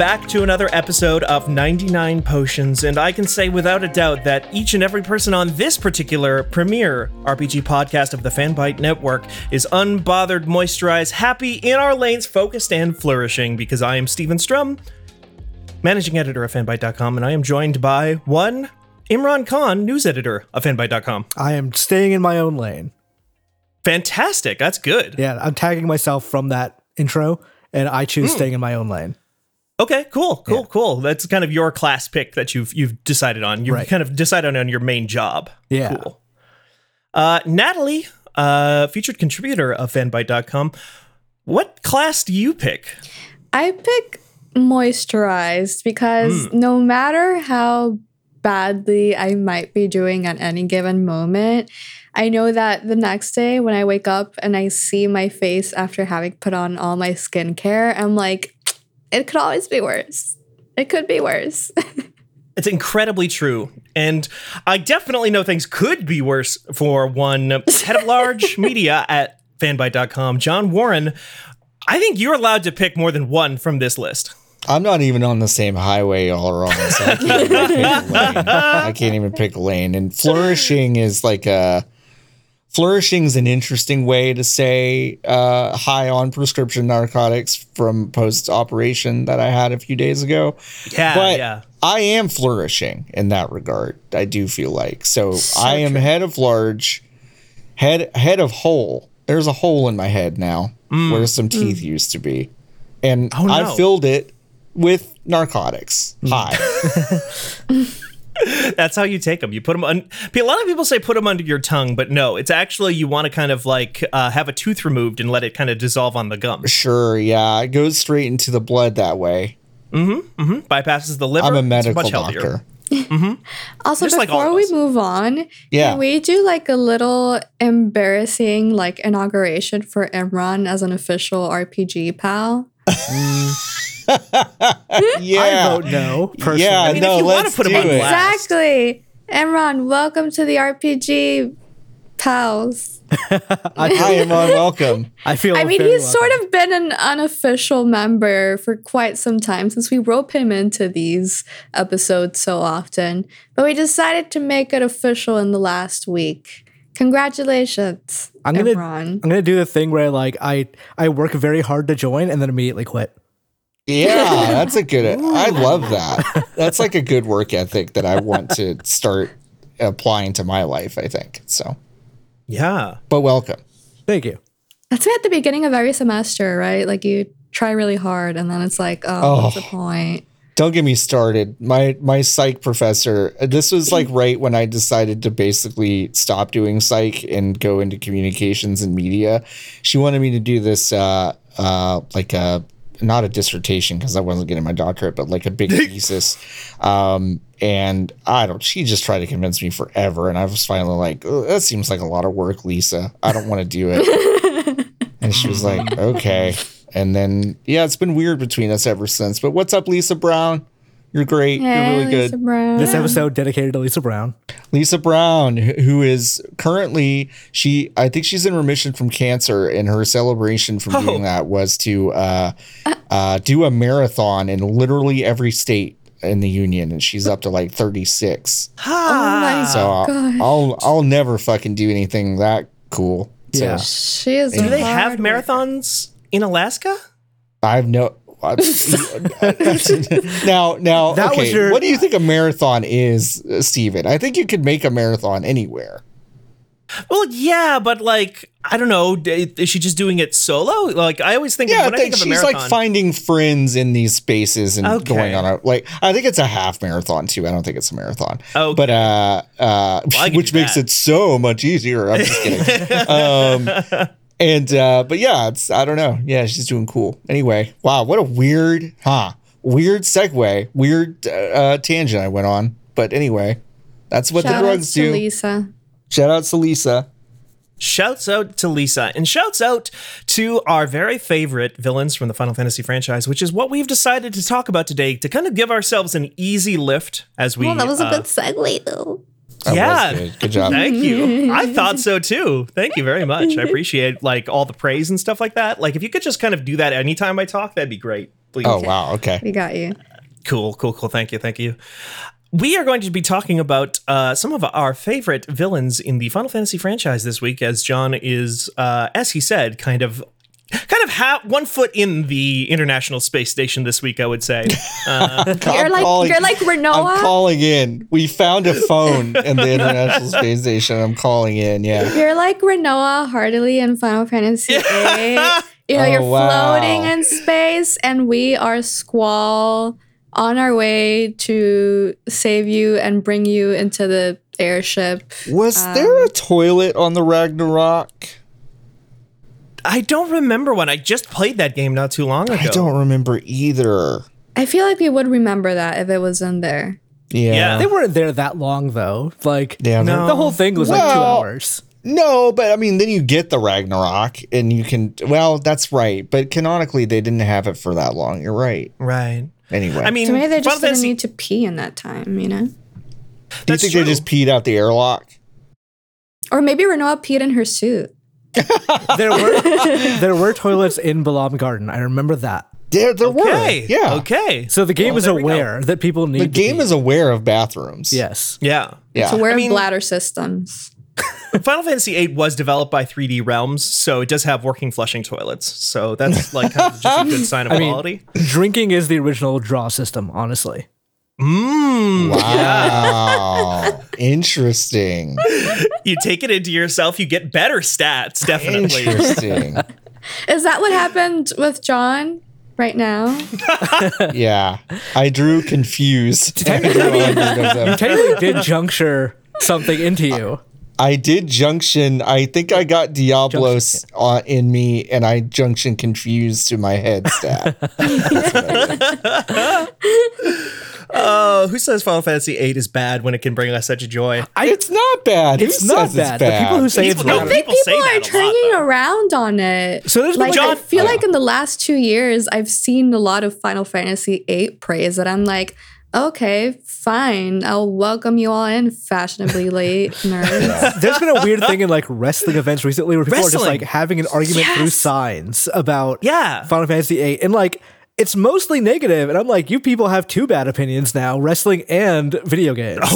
Back to another episode of 99 Potions. And I can say without a doubt that each and every person on this particular premiere RPG podcast of the Fanbyte Network is unbothered, moisturized, happy, in our lanes, focused, and flourishing because I am Steven Strom, managing editor of fanbyte.com, and I am joined by one Imran Khan, news editor of fanbyte.com. I am staying in my own lane. Fantastic. That's good. Yeah, I'm tagging myself from that intro, and I choose hmm. staying in my own lane. Okay, cool, cool, cool. That's kind of your class pick that you've you've decided on. You've Right. kind of decided on your main job. Yeah. Cool. Uh, Natalie, uh, featured contributor of fanbyte.com. What class do you pick? I pick moisturized because no matter how badly I might be doing at any given moment, I know that the next day when I wake up and I see my face after having put on all my skincare, I'm like, it could always be worse. It could be worse. It's incredibly true. And I definitely know things could be worse for one head of large media at fanbyte.com, John Warren. I think you're allowed to pick more than one from this list. I'm not even on the same highway all around, so I can't even pick a lane. I can't even pick lane. And flourishing is like a flourishing is an interesting way to say uh, high on prescription narcotics from post operation that I had a few days ago. Yeah, but yeah. I am flourishing in that regard. I do feel like so. I am head of large, head head of whole. There's a hole in my head now where some teeth used to be, and Mm. Oh, no. I filled it with narcotics. High. That's how you take them. You put them on. A lot of people say put them under your tongue, but no, it's actually you want to kind of like uh, have a tooth removed and let it kind of dissolve on the gum. sure, yeah, it goes straight into the blood that way. Mm-hmm. mm-hmm. Bypasses the liver. I'm a It's medical much healthier. doctor. Also, Just like before of we move on, Yeah. can we do like a little embarrassing like inauguration for Imran as an official RPG pal? Yeah, I vote no. Personally. yeah. I mean, if no, you wanna let's put 'em do on it. blast. Exactly. Imran, welcome to the RPG pals. I am unwelcome. I feel. I mean, he's welcome. sort of been an unofficial member for quite some time since we rope him into these episodes so often. But we decided to make it official in the last week. Congratulations, I'm gonna. Imran. I'm gonna do the thing where I like I I work very hard to join and then immediately quit. Yeah, that's a good. I love that. That's like a good work ethic that I want to start applying to my life. I think so. Yeah. But welcome. Thank you. That's at the beginning of every semester, right? Like you try really hard and then it's like, oh, what's the Oh. point? Don't get me started. My my psych professor. This was like right when I decided to basically stop doing psych and go into communications and media. She wanted me to do this uh uh like a not a dissertation because I wasn't getting my doctorate, but like a big thesis. Um and I don't she just tried to convince me forever and I was finally like, "Ugh, that seems like a lot of work, Lisa. I don't want to do it. and she was like, okay. And then yeah, it's been weird between us ever since. But what's up, Lisa Brown? You're great. You're really Lisa good. Brown. This episode dedicated to Lisa Brown. Lisa Brown, who is currently she I think she's in remission from cancer, and her celebration from doing that was to uh, uh, do a marathon in literally every state in the union, and she's up to like 36. Oh my So I'll, gosh. I'll I'll never fucking do anything that cool. So Yeah. She is. Do they have hard worker. marathons in Alaska? I've no I- now, now, That was okay. your- what do you think a marathon is, uh, Steven? I think you could make a marathon anywhere. Well, yeah, but like I don't know. Is she just doing it solo? Like I always think Yeah, when I think of a she's marathon. like finding friends in these spaces and Okay. going on a like. I think it's a half marathon too. I don't think it's a marathon. Okay. but uh, uh, I can which makes that. it so much easier. I'm just kidding. um, and uh, but yeah, it's I don't know. Yeah, she's doing cool. Anyway, wow, what a weird, huh? Weird segue, weird uh, uh, tangent I went on. But anyway, that's what Shout the out drugs to do. Lisa. Shout out to Lisa. Shouts out to Lisa and shouts out to our very favorite villains from the Final Fantasy franchise, which is what we've decided to talk about today to kind of give ourselves an easy lift as we. Well, that was a uh, good segue, though. That was Yeah. good. Good job. Thank you. I thought so too. Thank you very much. I appreciate like all the praise and stuff like that. Like if you could just kind of do that anytime I talk, that'd be great. Please. Oh wow. Okay. We got you. Cool, cool, cool. Thank you, thank you. We are going to be talking about uh, some of our favorite villains in the Final Fantasy franchise this week, as John is, uh, as he said, kind of. Kind of ha- one foot in the International Space Station this week, I would say. Uh, You're like calling- you're like Rinoa. I'm calling in. We found a phone in the International Space Station. I'm calling in. Yeah. You're like Rinoa Heartilly in Final Fantasy VIII. You know, Oh, you're wow. floating in space, and we are Squall on our way to save you and bring you into the airship. Was Um, there a toilet on the Ragnarok? I don't remember one. I just played that game not too long ago. I don't remember either. I feel like we would remember that if it was in there. Yeah. Yeah. They weren't there that long though. Like Yeah, No. the whole thing was like two hours. No, but I mean, then you get the Ragnarok, and you can. Well, that's right. But canonically, they didn't have it for that long. You're right. Right. Anyway, I mean, So maybe they just didn't need to pee in that time, you know? do you that's think true. they just peed out the airlock? Or maybe Rinoa peed in her suit. There were there were toilets in Balamb Garden. I remember that. There, there Okay. were. Yeah. Okay. So the game Well, is there we go. aware that people need The to game pee. is aware of bathrooms. yes. Yeah. Yeah. So we're I mean- bladder systems. Final Fantasy VIII was developed by 3D Realms, so it does have working flushing toilets. So that's like kind of just a good sign of I mean, quality. drinking is the original draw system. Honestly, Mmm. Wow. Interesting. You take it into yourself, you get better stats, definitely. Interesting. Is that what happened with John right now? Yeah. I drew confused. I drew a hundred of them. technically did juncture something into you. I did junction. I think I got Diablos uh, in me, and I junction confused to my head stat. Oh, who says Final Fantasy VIII is bad when it can bring us such a joy? it's not bad. It's Who not says bad. It's The people who say it's People- no, bad. I think People people that are a lot, turning around on it. So there's been like like I a- feel Yeah. like in the last two years, I've seen a lot of Final Fantasy VIII praise that I'm like, okay, fine, I'll welcome you all in fashionably late, nerds. There's been a weird thing in like wrestling events recently where people are just like having an argument through signs about Yeah. Final Fantasy VIII, and like it's mostly negative, and I'm like, you people have two bad opinions now: wrestling and video games.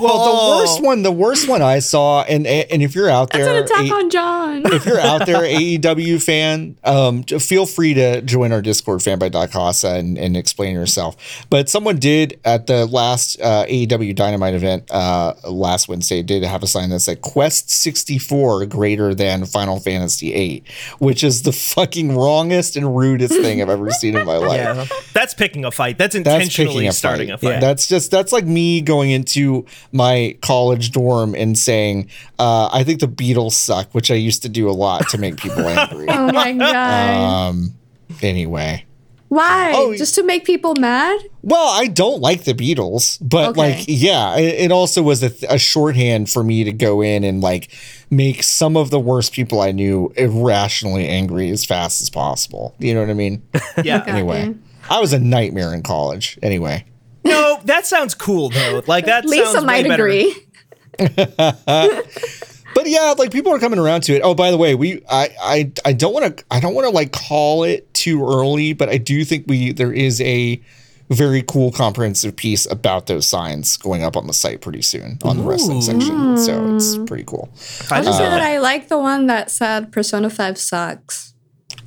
Well, the worst one, the worst one I saw, and and if you're out That's there, an attack A- on John. if you're out there, AEW fan, um, feel free to join our Discord, fan by Casa, and, and explain yourself. But someone did at the last uh, AEW Dynamite event uh, last Wednesday did have a sign that said Quest 64 greater than Final Fantasy 8, which is the fucking wrongest and rudest thing I've ever seen in my life. Yeah. That's picking a fight. That's That's intentionally picking a starting fight. a fight. That's just that's like me going into my college dorm and saying, uh, "I think the Beatles suck," which I used to do a lot to make people angry. oh my god. um. Anyway, Why? oh, Just to make people mad? well, I don't like the Beatles, but Okay. like, yeah, it, it also was a, th- a shorthand for me to go in and like make some of the worst people I knew irrationally angry as fast as possible. You know what I mean? yeah. anyway. I was a nightmare in college. Anyway. No, that sounds cool though. Like that Lisa sounds might better. agree. but yeah, like people are coming around to it. Oh, by the way, we I I, I don't want to I don't want to like call it too early, but I do think we there is a very cool comprehensive piece about those signs going up on the site pretty soon on the wrestling section. So it's pretty cool. I'll just say Uh, that I like the one that said Persona 5 sucks.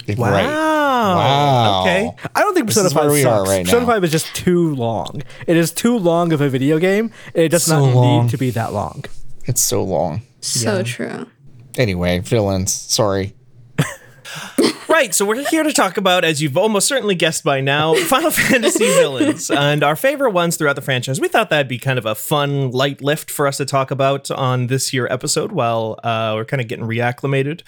Wow. Right. Wow. Okay. I don't think Persona 5 sucks. right Persona 5 is just too long. It is too long of a video game. It does So not long. need to be that long. It's so long. So true. Anyway, villains. Sorry. Right, so we're here to talk about, as you've almost certainly guessed by now, Final Fantasy villains and our favorite ones throughout the franchise. We thought that'd be kind of a fun, light lift for us to talk about on this year episode while uh, we're kind of getting reacclimated.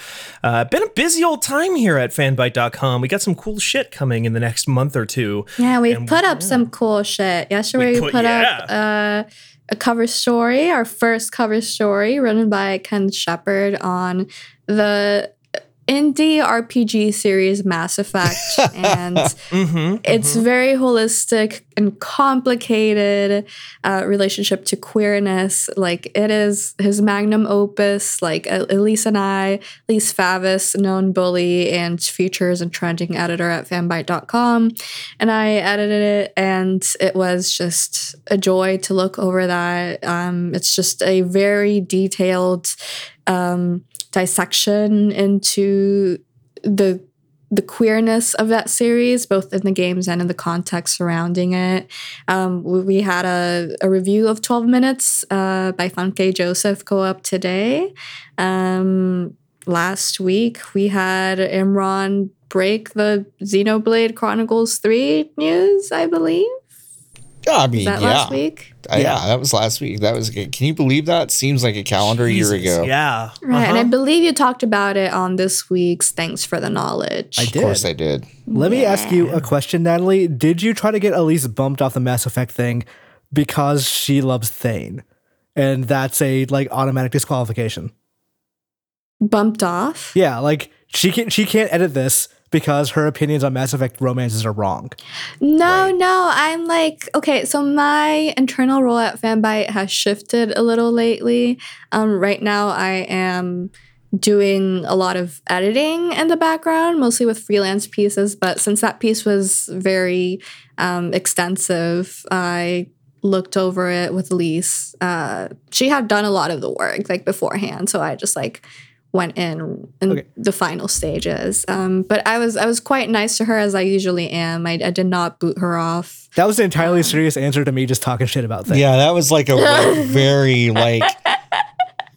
Uh, been a busy old time here at fanbyte.com. We got some cool shit coming in the next month or two. Yeah, we put up some cool shit. Yesterday we put- put, yeah. up uh, a cover story, our first cover story, written by Ken Shepard on the indie RPG series Mass Effect, and Mm-hmm. it's very holistic and complicated uh, relationship to queerness. Like it is his magnum opus. Like Elise and I, Elise Favis, known bully and features and trending editor at fanbyte.com, and I edited it, and it was just a joy to look over that. Um, it's just a very detailed um, dissection into the the queerness of that series, both in the games and in the context surrounding it. Um, we, had a, a review of 12 Minutes uh, by Funke Joseph go up today. Um, last week, we had Imran break the Xenoblade Chronicles 3 news, I believe. I mean, Was that yeah. last week? Uh, yeah, that was last week. That was good. Can you believe that? Seems like a calendar year ago. Yeah. Right. And I Uh-huh. believe you talked about it on this week's Thanks for the Knowledge. I did. Of did. course I did. Let me ask you a question, Natalie. Did you try to get Elise bumped off the Mass Effect thing because she loves Thane? And that's a like automatic disqualification. Bumped off? Yeah, like she can not she can't edit this because her opinions on Mass Effect romances are wrong. No, no. I'm like, okay, so my internal role at Fanbyte has shifted a little lately. Um, right now, I am doing a lot of editing in the background, mostly with freelance pieces. But since that piece was very um, extensive, I looked over it with Elise. Uh, she had done a lot of the work like beforehand, so I just like went in in Okay. the final stages. Um, but I was I was quite nice to her as I usually am. I, I did not boot her off. That was an entirely serious answer to me just talking shit about Thane. Yeah, that was like a like, very like.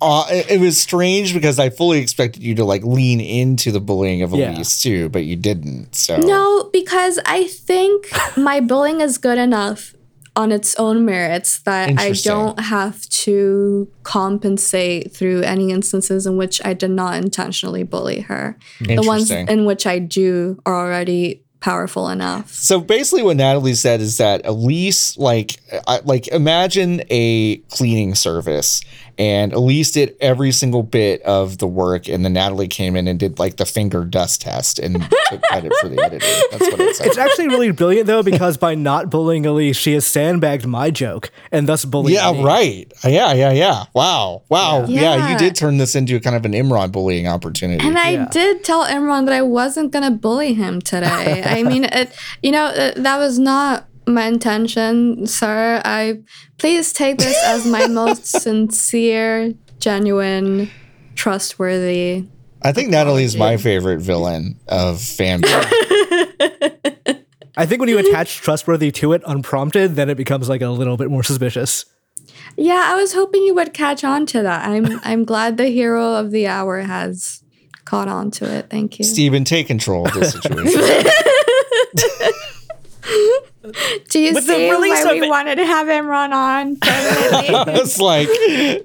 Uh, it, it was strange because I fully expected you to like lean into the bullying of Yeah. Elise too, but you didn't. So No, because I think my bullying is good enough on its own merits that I don't have to compensate through any instances in which I did not intentionally bully her. The ones in which I do are already powerful enough. So basically, what Natalie said is that Elise, like, like imagine a cleaning service, and Elise did every single bit of the work, and then Natalie came in and did like the finger dust test and took credit for the editing. That's what it said. It's actually really brilliant though because by not bullying Elise, she has sandbagged my joke and thus bullied Yeah, me. right. Yeah, yeah, yeah. Wow, wow. Yeah. Yeah. you did turn this into kind of an Imran bullying opportunity. And I Yeah. did tell Imran that I wasn't gonna bully him today. I mean, it, you know, uh, that was not my intention, sir. I please take this as my most sincere, genuine, trustworthy. I think Natalie is my favorite villain of fanboy. I think when you attach trustworthy to it unprompted, then it becomes like a little bit more suspicious. Yeah, I was hoping you would catch on to that. I'm I'm glad the hero of the hour has caught on to it. Thank you. Steven, take control of this situation. Do you With the see release why of we it- wanted to have Imran on permanently? it's like,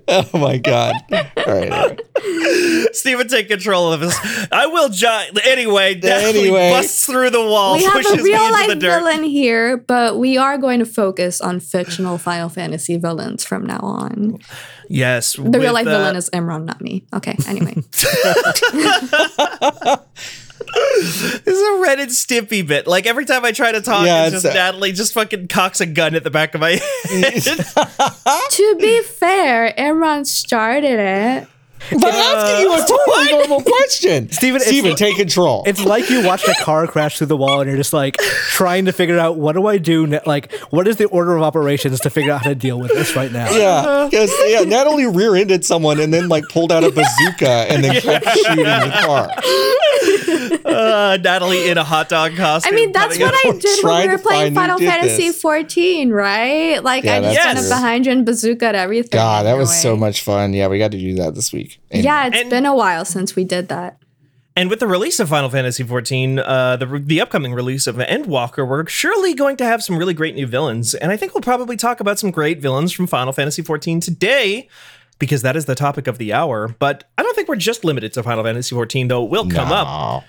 oh my god. All right. All right. Steven, take control of this. I will judge. Anyway, definitely Anyway. busts through the wall, we have a real life villain here, but we are going to focus on fictional Final Fantasy villains from now on. Yes. The real life villain is Imran, not me. Okay, anyway. This is a Ren and Stimpy bit. Like every time I try to talk, Yeah, it's, it's just a- Natalie just fucking cocks a gun at the back of my head. to be fair, Imran started it. But I'm asking you a uh, totally normal question. Steven, it's- Steven, take control. It's like you watched a car crash through the wall and you're just like trying to figure out what do I do? ne- Like, what is the order of operations to figure out how to deal with this right now? yeah, because yeah, Natalie rear-ended someone and then like pulled out a bazooka and then kept shooting the car. Uh, Natalie in a hot dog costume. I mean, that's what. I did when Trying we were to playing Final Fantasy this. 14, right? Like, Yeah, I just that's went true. up behind you and bazooka at everything. God, that was anyway. so much fun. Yeah, we got to do that this week. Anyway. Yeah, it's And- been a while since we did that. And with the release of Final Fantasy XIV, uh, the the upcoming release of Endwalker, we're surely going to have some really great new villains. And I think we'll probably talk about some great villains from Final Fantasy XIV today, because that is the topic of the hour. But I don't think we're just limited to Final Fantasy XIV, though. It will come up.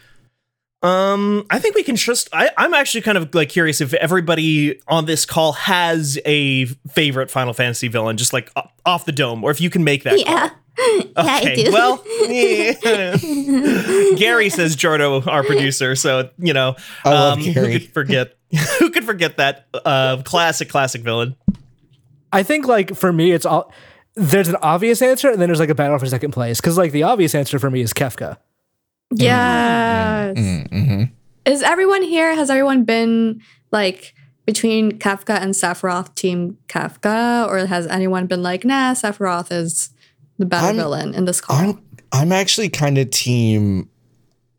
Um, I think we can just. I, I'm actually kind of like curious if everybody on this call has a favorite Final Fantasy villain, just like off the dome, or if you can make that. Yeah. Okay, well, yeah. Gary says Jordo, our producer. So you know, I love who Gary. could forget? who could forget that uh, classic, classic villain? I think like for me, it's all there's an obvious answer, and then there's like a battle for second place. Because like the obvious answer for me is Kefka. Yes. Mm-hmm. mm-hmm. mm-hmm. Is everyone here? Has everyone been like between Kefka and Sephiroth, team Kefka? Or has anyone been like, nah, Sephiroth is the better I'm- villain in this call? I'm I'm actually kind of team,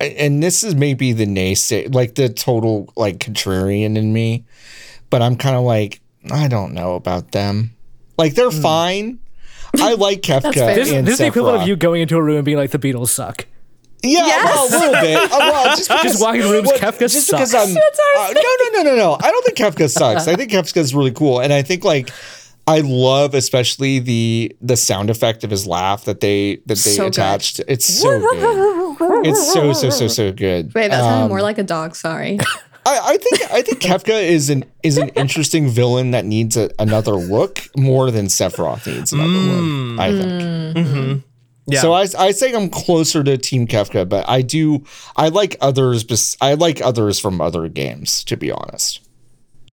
and this is maybe the naysay, like the total like contrarian in me, but I'm kind of like I don't know about them. Like they're hmm. fine. I like Kefka. fair. This, and this is the equivalent of you going into a room and being like, the Beatles suck. Yeah, Yes. well, a little bit. Uh, well, just, because, walking in rooms, well, Kefka just because sucks. I'm. uh, no, no, no, no, no. I don't think Kefka sucks. I think Kefka's really cool, and I think like I love especially the the sound effect of his laugh that they that they So good. attached. It's so good. It's so so so so good. Wait, that sounded Um, more like a dog. Sorry. I, I think I think Kefka is an is an interesting villain that needs a, another look more than Sephiroth needs another look. I mm. think. Mm-hmm. Mm-hmm. Yeah. So I, I say I'm closer to Team Kefka, but I do I like others. bes- I like others from other games, to be honest.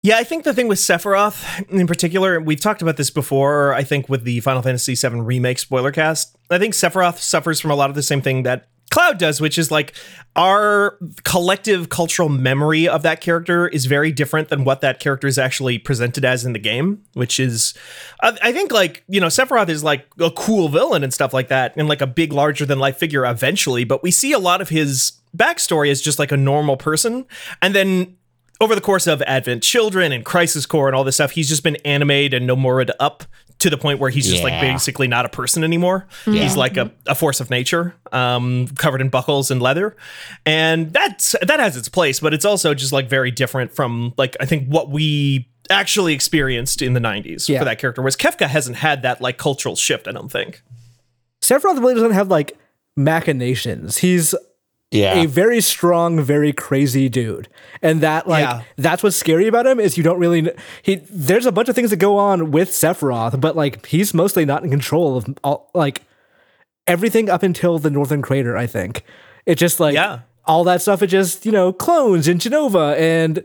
Yeah, I think the thing with Sephiroth in particular, we've talked about this before, I think with the Final Fantasy VII Remake spoiler cast. I think Sephiroth suffers from a lot of the same thing that Cloud does, which is like our collective cultural memory of that character is very different than what that character is actually presented as in the game, which is, I, think, like, you know, Sephiroth is like a cool villain and stuff like that, and like a big, larger than life figure eventually, but we see a lot of his backstory as just like a normal person. And then over the course of Advent Children and Crisis Core and all this stuff, he's just been animated and Nomura up to the point where he's just like basically not a person anymore. He's like a, a force of nature, um, covered in buckles and leather. And that's that has its place, but it's also just like very different from like I think what we actually experienced in the 90s Yeah. for that character. Whereas Kefka hasn't had that like cultural shift, I don't think. Sephiroth really doesn't have like machinations. He's Yeah. a very strong, very crazy dude, and that like Yeah. that's what's scary about him is you don't really he. There's a bunch of things that go on with Sephiroth, but like he's mostly not in control of all like everything up until the Northern Crater. I think It's just like Yeah. all that stuff. It just you know clones in Jenova and.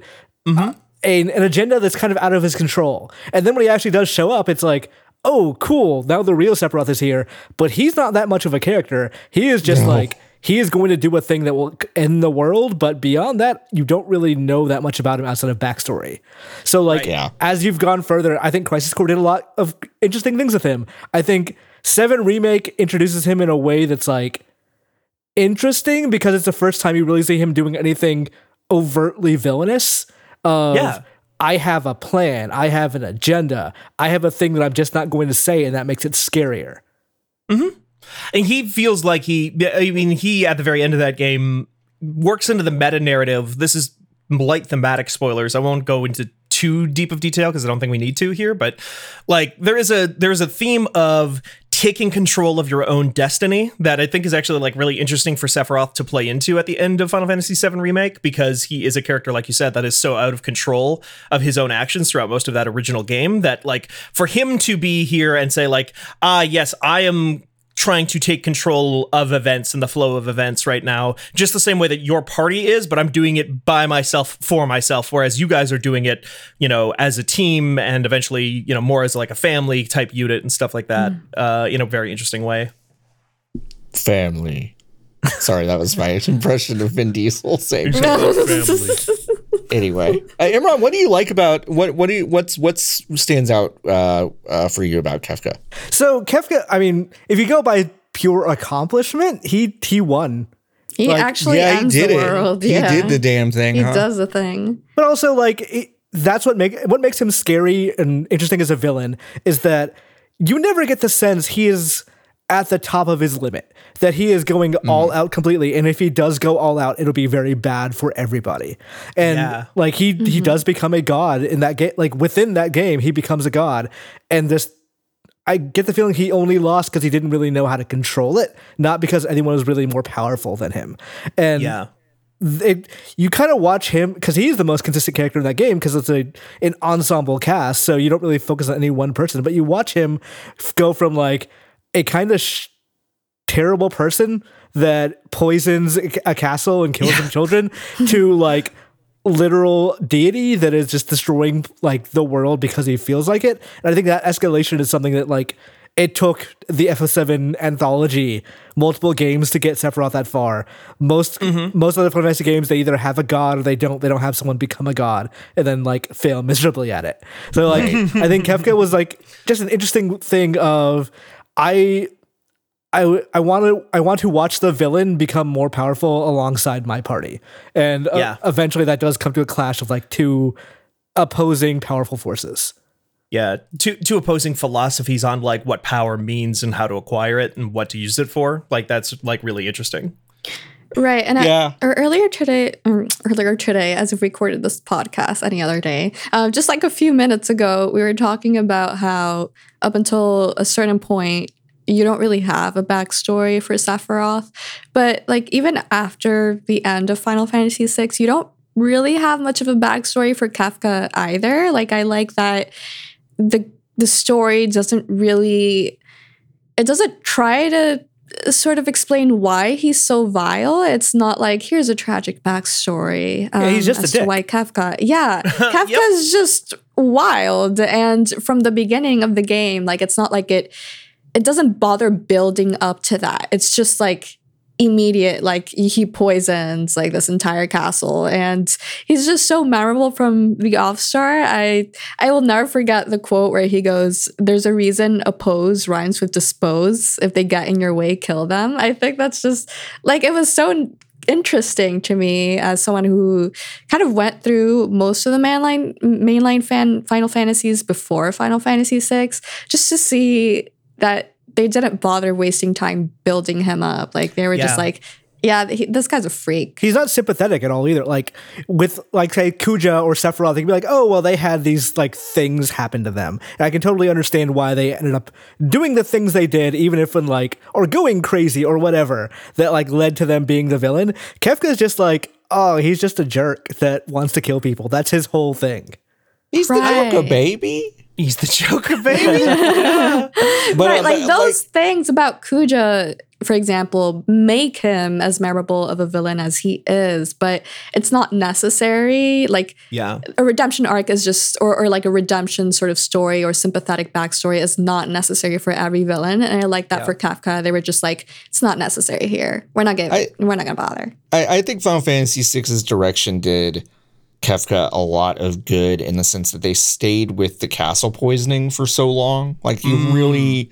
uh, an, an agenda that's kind of out of his control. And then when he actually does show up, it's like, oh, cool. Now the real Sephiroth is here. But he's not that much of a character. He is just like, he is going to do a thing that will end the world. But beyond that, you don't really know that much about him outside of backstory. So, like, Yeah. as you've gone further, I think Crisis Core did a lot of interesting things with him. I think 7 Remake introduces him in a way that's like, interesting because it's the first time you really see him doing anything overtly villainous. Of, Yeah. I have a plan. I have an agenda. I have a thing that I'm just not going to say, and that makes it scarier. Mm-hmm. And he feels like he, I mean, he at the very end of that game works into the meta narrative. This is light thematic spoilers. I won't go into too deep of detail because I don't think we need to here. But like, there is a there is a theme of taking control of your own destiny that I think is actually like really interesting for Sephiroth to play into at the end of Final Fantasy VII Remake because he is a character, like you said, that is so out of control of his own actions throughout most of that original game that like for him to be here and say like, ah, yes, I am trying to take control of events and the flow of events right now, just the same way that your party is, but I'm doing it by myself for myself, whereas you guys are doing it, you know, as a team and eventually, you know, more as like a family type unit and stuff like that, uh, in a very interesting way. Family. Sorry, that was my impression of Vin Diesel saying anyway. Uh, Imran, what do you like about what what do you what's what's stands out uh, uh, for you about Kefka? So Kefka, I mean, if you go by pure accomplishment, he he won. He Like, actually yeah, he did the it. world. He yeah. did the damn thing. He huh? does the thing. But also, like, it, that's what make what makes him scary and interesting as a villain is that you never get the sense he is at the top of his limit, that he is going mm-hmm. all out completely, and if he does go all out, it'll be very bad for everybody. And Yeah. like he he mm-hmm. does become a god in that game. Like within that game, he becomes a god, and this. I get the feeling he only lost because he didn't really know how to control it, not because anyone was really more powerful than him. And Yeah. it, you kind of watch him because he's the most consistent character in that game because it's a an ensemble cast, so you don't really focus on any one person. But you watch him f- go from like a kind of sh- terrible person that poisons a castle and kills some children to like literal deity that is just destroying like the world because he feels like it. And I think that escalation is something that like it took the FF7 anthology multiple games to get Sephiroth that far. Most mm-hmm. most of the Final Fantasy games they either have a god or they don't. They don't have someone become a god and then like fail miserably at it. So like I think Kefka was like just an interesting thing of I I, I want to I want to watch the villain become more powerful alongside my party, and uh, eventually that does come to a clash of like two opposing powerful forces. Yeah, two two opposing philosophies on like what power means and how to acquire it and what to use it for. Like that's like really interesting. Right. And Yeah. I, or earlier today, earlier today, as if we recorded this podcast any other day, um, just like a few minutes ago, we were talking about how up until a certain point, you don't really have a backstory for Sephiroth. But like even after the end of Final Fantasy VI, you don't really have much of a backstory for Kefka either. Like I like that the the story doesn't really it doesn't try to sort of explain why he's so vile. It's not like here's a tragic backstory. Um, he's just a as to dick. why Kefka. Yeah, Kefka's just wild, and from the beginning of the game, like it's not like it. It doesn't bother building up to that. It's just like immediate like he poisons like this entire castle. And he's just so memorable from the offstar. I i will never forget the quote where he goes there's a reason oppose rhymes with dispose. If they get in your way kill them. I think that's just like it was so interesting to me as someone who kind of went through most of the mainline mainline fan final fantasies before final fantasy 6 just to see that they didn't bother wasting time building him up like they were Yeah. just like yeah he, this guy's a freak He's not sympathetic at all either. Like with like say Kuja or Sephiroth, they can be like, oh well, they had these like things happen to them, and I can totally understand why they ended up doing the things they did, even if when like or going crazy or whatever that like led to them being the villain. Kefka's just like, oh, he's just a jerk that wants to kill people. That's his whole thing. He's Right. the Joker, baby. He's the Joker, baby. But right uh, like but, those things about Kuja for example make him as memorable of a villain as he is but it's not necessary. Like yeah. a redemption arc is just or, or like a redemption sort of story or sympathetic backstory is not necessary for every villain and i like that for Kefka. They were just like it's not necessary here. We're not gonna I- we're not gonna bother. I, I think Final Fantasy VI's direction did Kefka a lot of good in the sense that they stayed with the castle poisoning for so long. Like you mm. really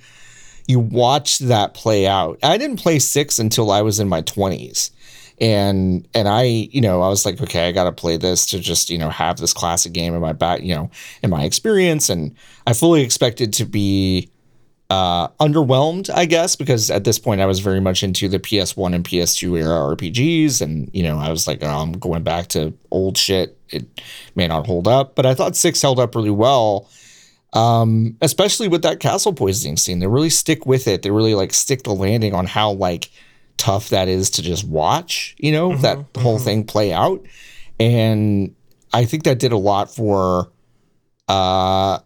you watched that play out. I didn't play six until I was in my twenties. And and I, you know, I was like, okay, I gotta play this to just, you know, have this classic game in my back, you know, in my experience. And I fully expected to be uh, underwhelmed, I guess, because at this point I was very much into the PS1 and PS2 era RPGs, and you know I was like, oh, I'm going back to old shit. It may not hold up, but I thought six held up really well, um, especially with that castle poisoning scene. They really stick with it. They really like stick the landing on how like tough that is to just watch. You know that whole thing play out, and I think that did a lot for. Uh,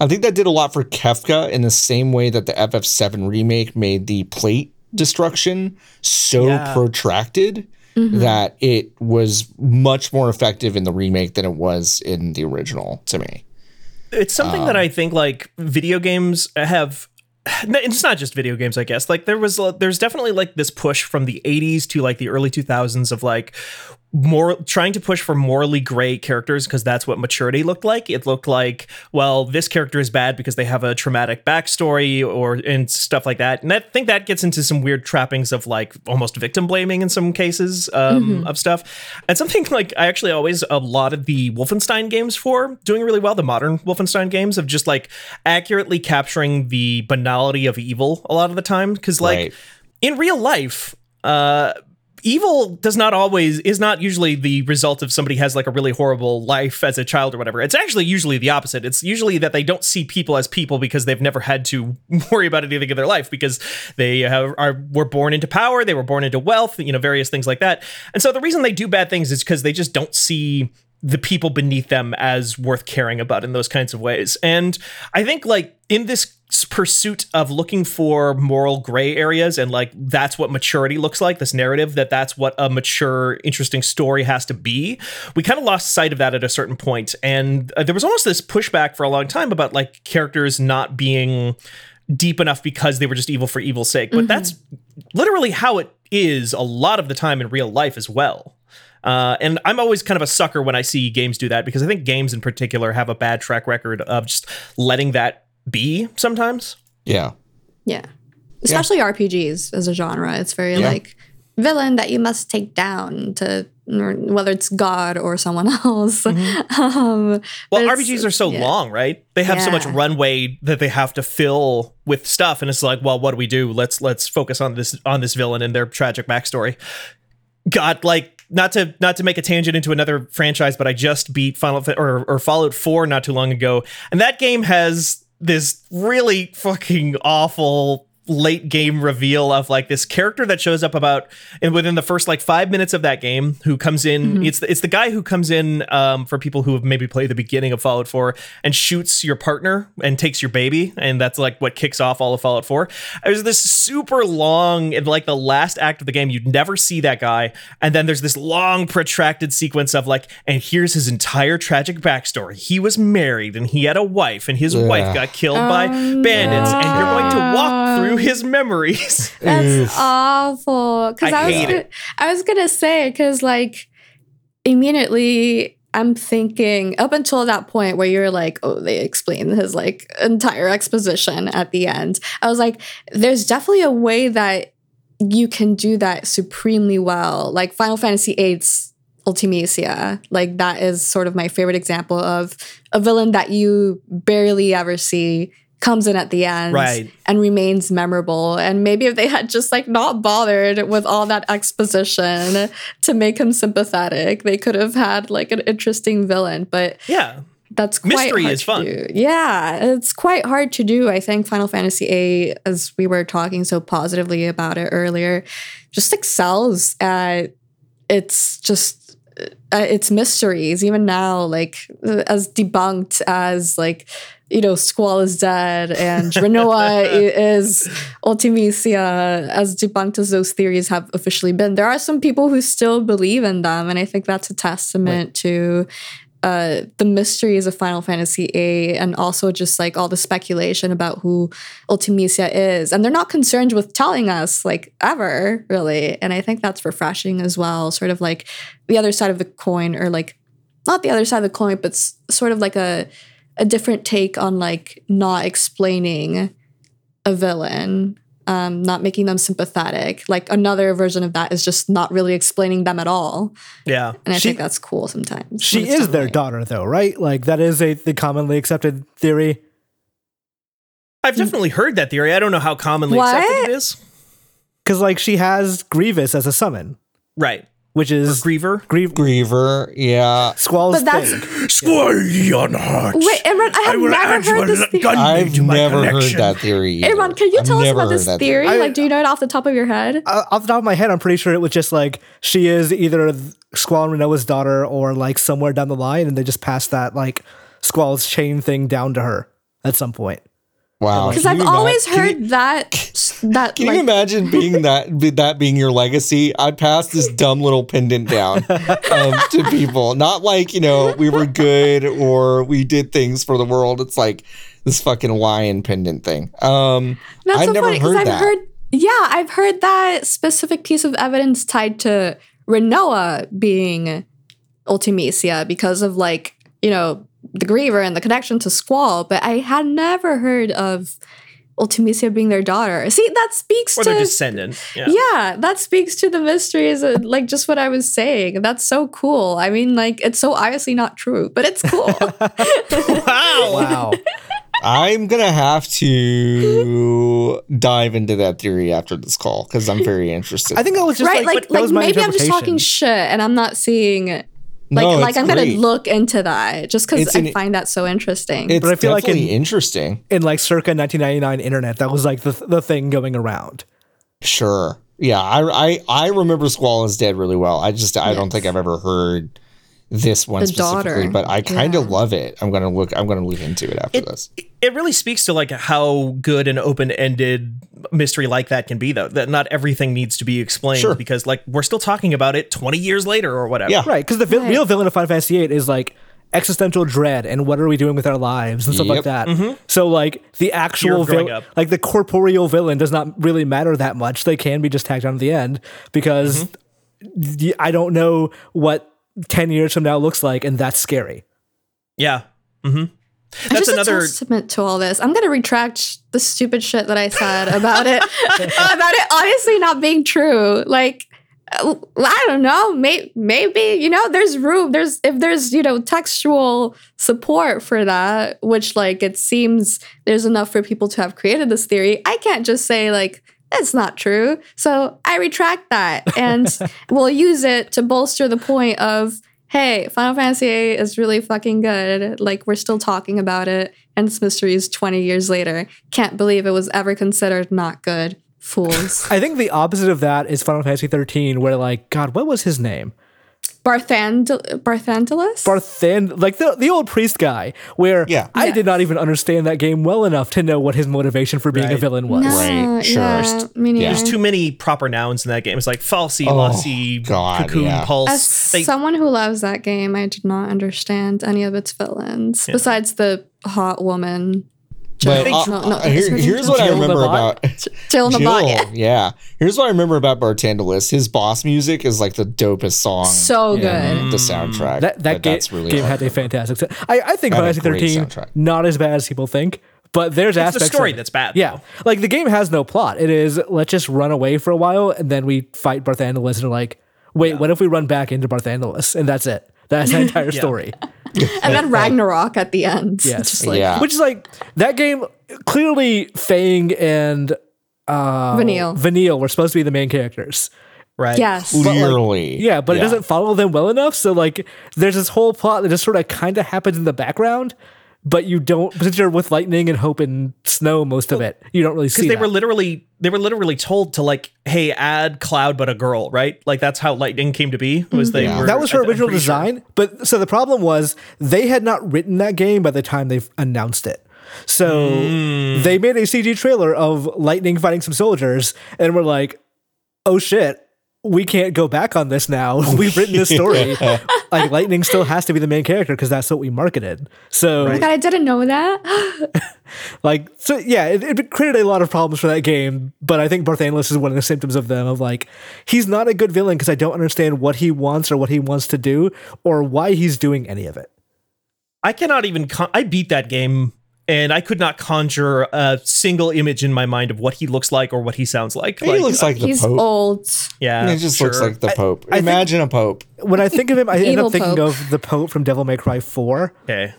I think that did a lot for Kefka in the same way that the FF7 remake made the plate destruction so Yeah. protracted mm-hmm. that it was much more effective in the remake than it was in the original to me. It's something that um, I think like video games have. It's not just video games, I guess. Like there was, uh, there's definitely like this push from the '80s to like the early 2000s of like more trying to push for morally gray characters because that's what maturity looked like. It looked like, well, this character is bad because they have a traumatic backstory or and stuff like that. And I think that gets into some weird trappings of like almost victim blaming in some cases um, of stuff. And something like I actually always a lot of the Wolfenstein games for doing really well. The modern Wolfenstein games of just like accurately capturing the banality of evil a lot of the time because like Right. in real life. Uh, evil does not always is not usually the result of somebody has like a really horrible life as a child or whatever. It's actually usually the opposite. It's usually that they don't see people as people because they've never had to worry about anything in their life because they have, are were born into power they were born into wealth you know various things like that. And so the reason they do bad things is because they just don't see the people beneath them as worth caring about in those kinds of ways. And I think like in this pursuit of looking for moral gray areas and like that's what maturity looks like this narrative that that's what a mature interesting story has to be. We kind of lost sight of that at a certain point and uh, there was almost this pushback for a long time about like characters not being deep enough because they were just evil for evil's sake but that's literally how it is a lot of the time in real life as well. Uh, and I'm always kind of a sucker when I see games do that because I think games in particular have a bad track record of just letting that be sometimes. Yeah. Yeah. Especially RPGs as a genre. It's very Yeah. like villain that you must take down to whether it's God or someone else. um, Well, RPGs are so yeah. long, right? They have so much runway that they have to fill with stuff, and it's like, well, what do we do? Let's let's focus on this on this villain and their tragic backstory. God, like not to not to make a tangent into another franchise, but I just beat Final Fa- or or Fallout Four not too long ago, and that game has this really fucking awful late game reveal of like this character that shows up about and within the first like five minutes of that game who comes in it's the, it's the guy who comes in um, for people who have maybe played the beginning of Fallout 4 and shoots your partner and takes your baby and that's like what kicks off all of Fallout 4 there's this super long in like the last act of the game you'd never see that guy and then there's this long protracted sequence of like and here's his entire tragic backstory. He was married and he had a wife and his wife got killed by bandits and you're going to walk through his memories That's awful. Because I I, was hate gonna, it. I was gonna say because like immediately I'm thinking up until that point where you're like, oh, they explain his like entire exposition at the end. I was like, there's definitely a way that you can do that supremely well. Like Final Fantasy VIII's Ultimecia, like that is sort of my favorite example of a villain that you barely ever see comes in at the end Right. and remains memorable. And maybe if they had just like not bothered with all that exposition to make him sympathetic, they could have had like an interesting villain. But yeah that's quite Mystery hard is to fun. do. Yeah, it's quite hard to do. I think Final Fantasy VIII, as we were talking so positively about it earlier, just excels at its just uh, its mysteries. Even now, like as debunked as like you know Squall is dead and Rinoa is Ultimecia, as debunked as those theories have officially been. There are some people who still believe in them, and I think that's a testament to uh, the mysteries of Final Fantasy VIII and also just like all the speculation about who Ultimecia is. And they're not concerned with telling us like ever, really. And I think that's refreshing as well. Sort of like the other side of the coin, or like not the other side of the coin, but sort of like a a different take on like not explaining a villain. Um, not making them sympathetic. Like another version of that is just not really explaining them at all. yeah And I She- think that's cool sometimes. She is their right. daughter, though, right? Like that is a the commonly accepted theory. I've definitely heard that theory. I don't know how commonly What? accepted it is. Because like she has Grievous as a summon, Right. Which Or is Griever. Grieve Griever. Yeah. Squall's But that's thing. Squall Leonhart. wait, Imran. I have never heard this theory. I've never heard that theory. either. Imran, can you I've tell us never about heard this that theory? I- like, do you know it off the top of your head? Uh, off the top of my head, I'm pretty sure it was just like she is either Squall and Rinoa's daughter or like somewhere down the line, and they just passed that like Squall's chain thing down to her at some point. Wow. Because I've you ima- always heard you- that. That Can you imagine being that that being your legacy? I pass this dumb little pendant down um, to people. Not like you know we were good or we did things for the world. It's like this fucking lion pendant thing. Um, that's I've so never funny because heard I've that. heard. Yeah, I've heard that specific piece of evidence tied to Rinoa being Ultimecia because of like, you know, the Griever and the connection to Squall, but I had never heard of Ultimecia being their daughter. See, that speaks Or to their descendant. Yeah. yeah, that speaks to the mysteries, uh, like just what I was saying. That's so cool. I mean, like it's so obviously not true, but it's cool. Wow. Wow. I'm gonna have to dive into that theory after this call because I'm very interested. I think that was just right? like, Like, that like, was my maybe I'm just talking shit and I'm not seeing. Like, No, like I'm gonna look into that just because I an- find that so interesting. it's But I feel like definitely in- interesting. in like circa 1999 internet. That was like the the thing going around. Sure. Yeah, I I I remember Squall is dead really well. I just I don't think I've ever heard this one The specifically, daughter. but I kind of Yeah. love it. I'm gonna look. I'm gonna look into it after It- this. It really speaks to like how good an open-ended mystery like that can be, though. That not everything needs to be explained Sure. because like we're still talking about it 20 years later or whatever. Yeah. Right, because the vi- Right. real villain of Final Fantasy VIII is like existential dread and what are we doing with our lives and stuff like Yep. that. Mm-hmm. So like the actual villain, like the corporeal villain does not really matter that much. They can be just tacked on at the end because mm-hmm. I don't know what 10 years from now looks like and that's scary. Yeah. Mm-hmm. It's That's just another. a testament to all this. I'm gonna retract the stupid shit that I said about it, about it honestly not being true. Like, uh, I don't know. May- maybe you know, there's room. There's if there's you know textual support for that, which like it seems there's enough for people to have created this theory. I can't just say like. That's not true. So I retract that and we'll use it to bolster the point of hey, Final Fantasy VIII is really fucking good. Like, we're still talking about it, and it's mysteries 20 years later. Can't believe it was ever considered not good. Fools. I think the opposite of that is Final Fantasy 13 where like god, what was his name? Barthand- Barthandelus? Barthan, like the the old priest guy, where Yeah. I did not even understand that game well enough to know what his motivation for being a villain was. no, Right, sure. Yeah, me. Yeah. There's too many proper nouns in that game. It's like fal'Cie, Oh, l'Cie, God, cocoon, yeah. pulse. As They- someone who loves that game, I did not understand any of its villains besides the hot woman. But uh, no, no, uh, here- her name here's Jihl? what I remember Nabaat? about Jihl Nabaat, yeah. Jihl. Yeah. Here's what I remember about Barthandelus. His boss music is like the dopest song. So Yeah. good. the soundtrack. That that but ga- that's really game had a fantastic. I I think Had Final Fantasy 13 soundtrack. not as bad as people think, but there's it's aspects. the story of it. that's bad. Yeah, though. like the game has no plot. It is let's just run away for a while and then we fight Barthandelus and are like, wait, what if we run back into Barthandelus and that's it. That's the entire story. And then Ragnarok at the end. Yes. Just like Yeah. Which is like that game. Clearly, Fang and uh, Vanille. Vanille were supposed to be the main characters. Right. Yes. Clearly. Yeah, but it doesn't follow them well enough. So like, there's this whole plot that just sort of kind of happens in the background, but you don't. Since you're with lightning and hope and snow most of it, you don't really see. Because they that. were literally they were literally told to like, hey, add Cloud but a girl, right? Like that's how Lightning came to be. Was they Yeah. were that was her I- original pretty sure. design. But so the problem was they had not written that game by the time they announced it. So Hmm. they made a CG trailer of Lightning fighting some soldiers, and we're like, "Oh shit, we can't go back on this now. We've written this story. like Lightning still has to be the main character because that's what we marketed." So Oh my god, I didn't know that. like so yeah it, it created a lot of problems for that game but i think barthandelus is one of the symptoms of them of like he's not a good villain because i don't understand what he wants or what he wants to do or why he's doing any of it I cannot even. Con- I beat that game, and I could not conjure a single image in my mind of what he looks like or what he sounds like. He looks like the He's Pope. old. yeah, he just looks like the Pope. I Imagine a Pope. when i think of him i end up thinking Pope. of the pope from devil may cry 4 okay.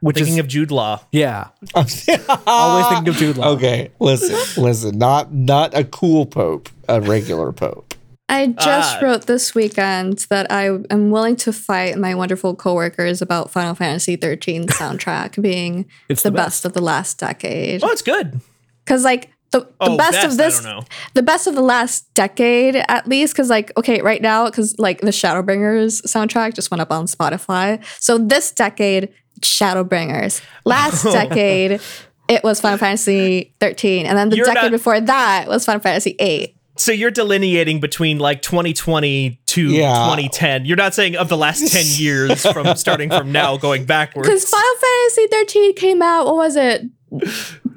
which Thinking is of Jude Law. yeah always thinking of jude law Okay, listen, listen. Not not a cool Pope, a regular Pope. I just Ah. wrote this weekend that I am willing to fight my wonderful coworkers about Final Fantasy 13 soundtrack being It's the, the best. of the last decade. Oh, it's good. Because like the, the Oh, best, best, of this, the best of the last decade at least. Because like okay, right now, because like the Shadowbringers soundtrack just went up on Spotify. So this decade, Shadowbringers. Last decade. It was Final Fantasy 13, and then the You're decade not- before that was Final Fantasy 8. So you're delineating between like 2020 to Yeah. 2010. You're not saying of the last 10 years from starting from now going backwards. Because Final Fantasy 13 came out, what was it?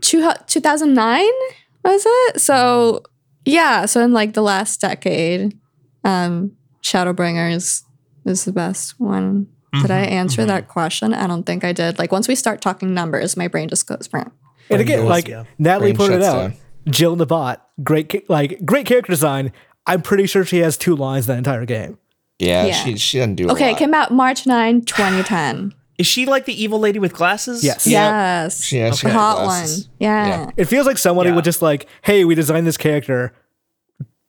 Two, 2009? Was it? So, yeah. So, in like the last decade, um, Shadowbringers is the best one. Did I answer that question? I don't think I did. Like once we start talking numbers, my brain just goes. "Brr." And again, like yeah. Natalie Brain pointed shuts out, down. Jihl Nabaat, great, like great character design. I'm pretty sure she has two lines that entire game. Yeah, Yeah. she she doesn't do a Okay, it lot. came out March 9, 2010. Is she like the evil lady with glasses? Yes. yes. She, yeah, she the had hot glasses. one. Yeah. Yeah. It feels like somebody Yeah. would just like, hey, we designed this character.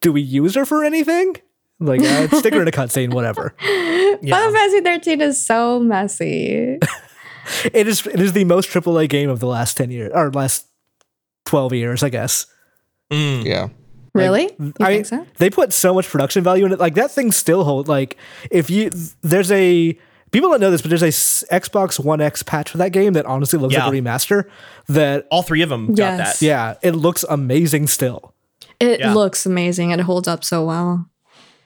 Do we use her for anything? Like, uh, stick her in a cutscene, whatever. Final Fantasy 13 is so messy. It is. It is the most AAA game of the last ten years or last twelve years, I guess. Mm. Yeah. really? You I think so? they put so much production value in it. Like that thing still holds. Like if you there's a people don't know this, but there's a Xbox One X patch for that game that honestly looks like a remaster. That All three of them got that. yeah, it looks amazing still. It Yeah. looks amazing. It holds up so well.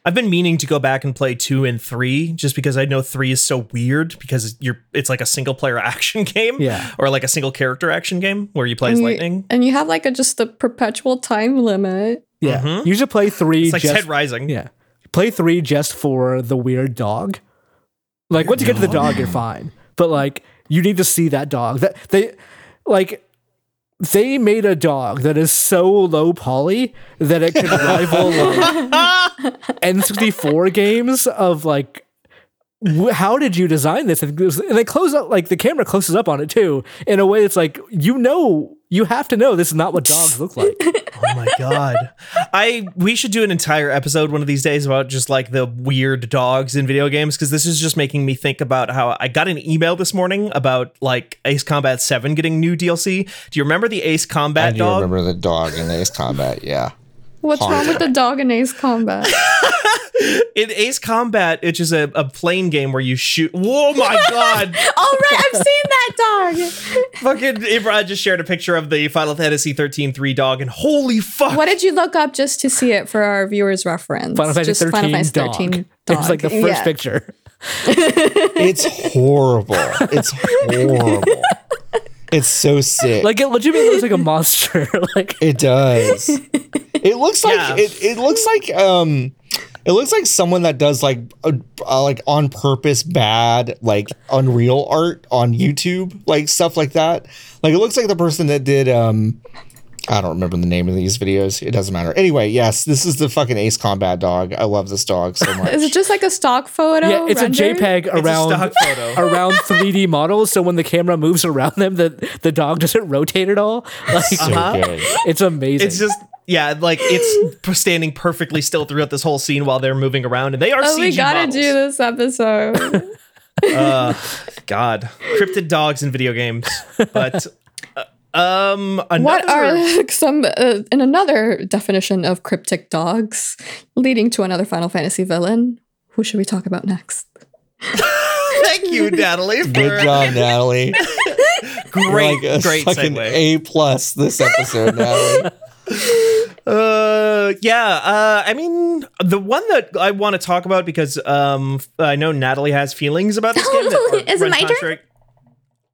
I've been meaning to go back and play two and three just because I know three is so weird because you're it's like a single player action game. Yeah. Or like a single character action game where you play as you- lightning. and you have like a just a perpetual time limit. Yeah, mm-hmm. you should play three. It's like just, Dead Rising. Yeah, play three just for the weird dog. Like once you get to the dog, you're fine. But like you need to see that dog. That they like they made a dog that is so low poly that it could rival like N64 games of like how did you design this? And it was- and they close up like the camera closes up on it too in a way that's like you know you have to know this is not what dogs look like. Oh my god. I we should do an entire episode one of these days about just like the weird dogs in video games because this is just making me think about how I got an email this morning about like Ace Combat 7 getting new DLC. Do you remember the Ace I Combat do dog? remember the dog in Ace Combat. Yeah. What's wrong with the dog in Ace Combat? In Ace Combat, which is a, a plane game where you shoot. Oh my god. All right, I've seen that dog. Fucking Imran just shared a picture of the Final Fantasy 13 3 dog and holy fuck. What did you look up just to see it for our viewers' reference? Final Fantasy just 13 Final Fantasy dog. 13 It was like the first Yeah. picture. It's horrible. It's horrible. It's so sick. Like it legitimately looks like a monster. like It does. It looks like Yeah. it, it looks like um it looks like someone that does like a, uh, like on purpose bad like unreal art on YouTube like stuff like that. Like it looks like the person that did um I don't remember the name of these videos. It doesn't matter. Anyway, yes, this is the fucking Ace Combat dog. I love this dog so much. Is it just like a stock photo? yeah, it's rendered? a JPEG It's a around stock photo. around 3D models. So when the camera moves around them, the the dog doesn't rotate at all. Like so good. it's amazing. It's just yeah, like it's standing perfectly still throughout this whole scene while they're moving around, and they are Oh, CG we gotta models. do this episode. God, cryptid dogs in video games. But uh, um, another, what are some uh, in another definition of cryptic dogs leading to another Final Fantasy villain? Who should we talk about next? Thank you, Natalie. For Good job, Natalie. Great, Like a great fucking segue. A plus this episode, Natalie. Uh, yeah. Uh, I mean, the one that I want to talk about because um, I know Natalie has feelings about this game. That are- Is it run my turn?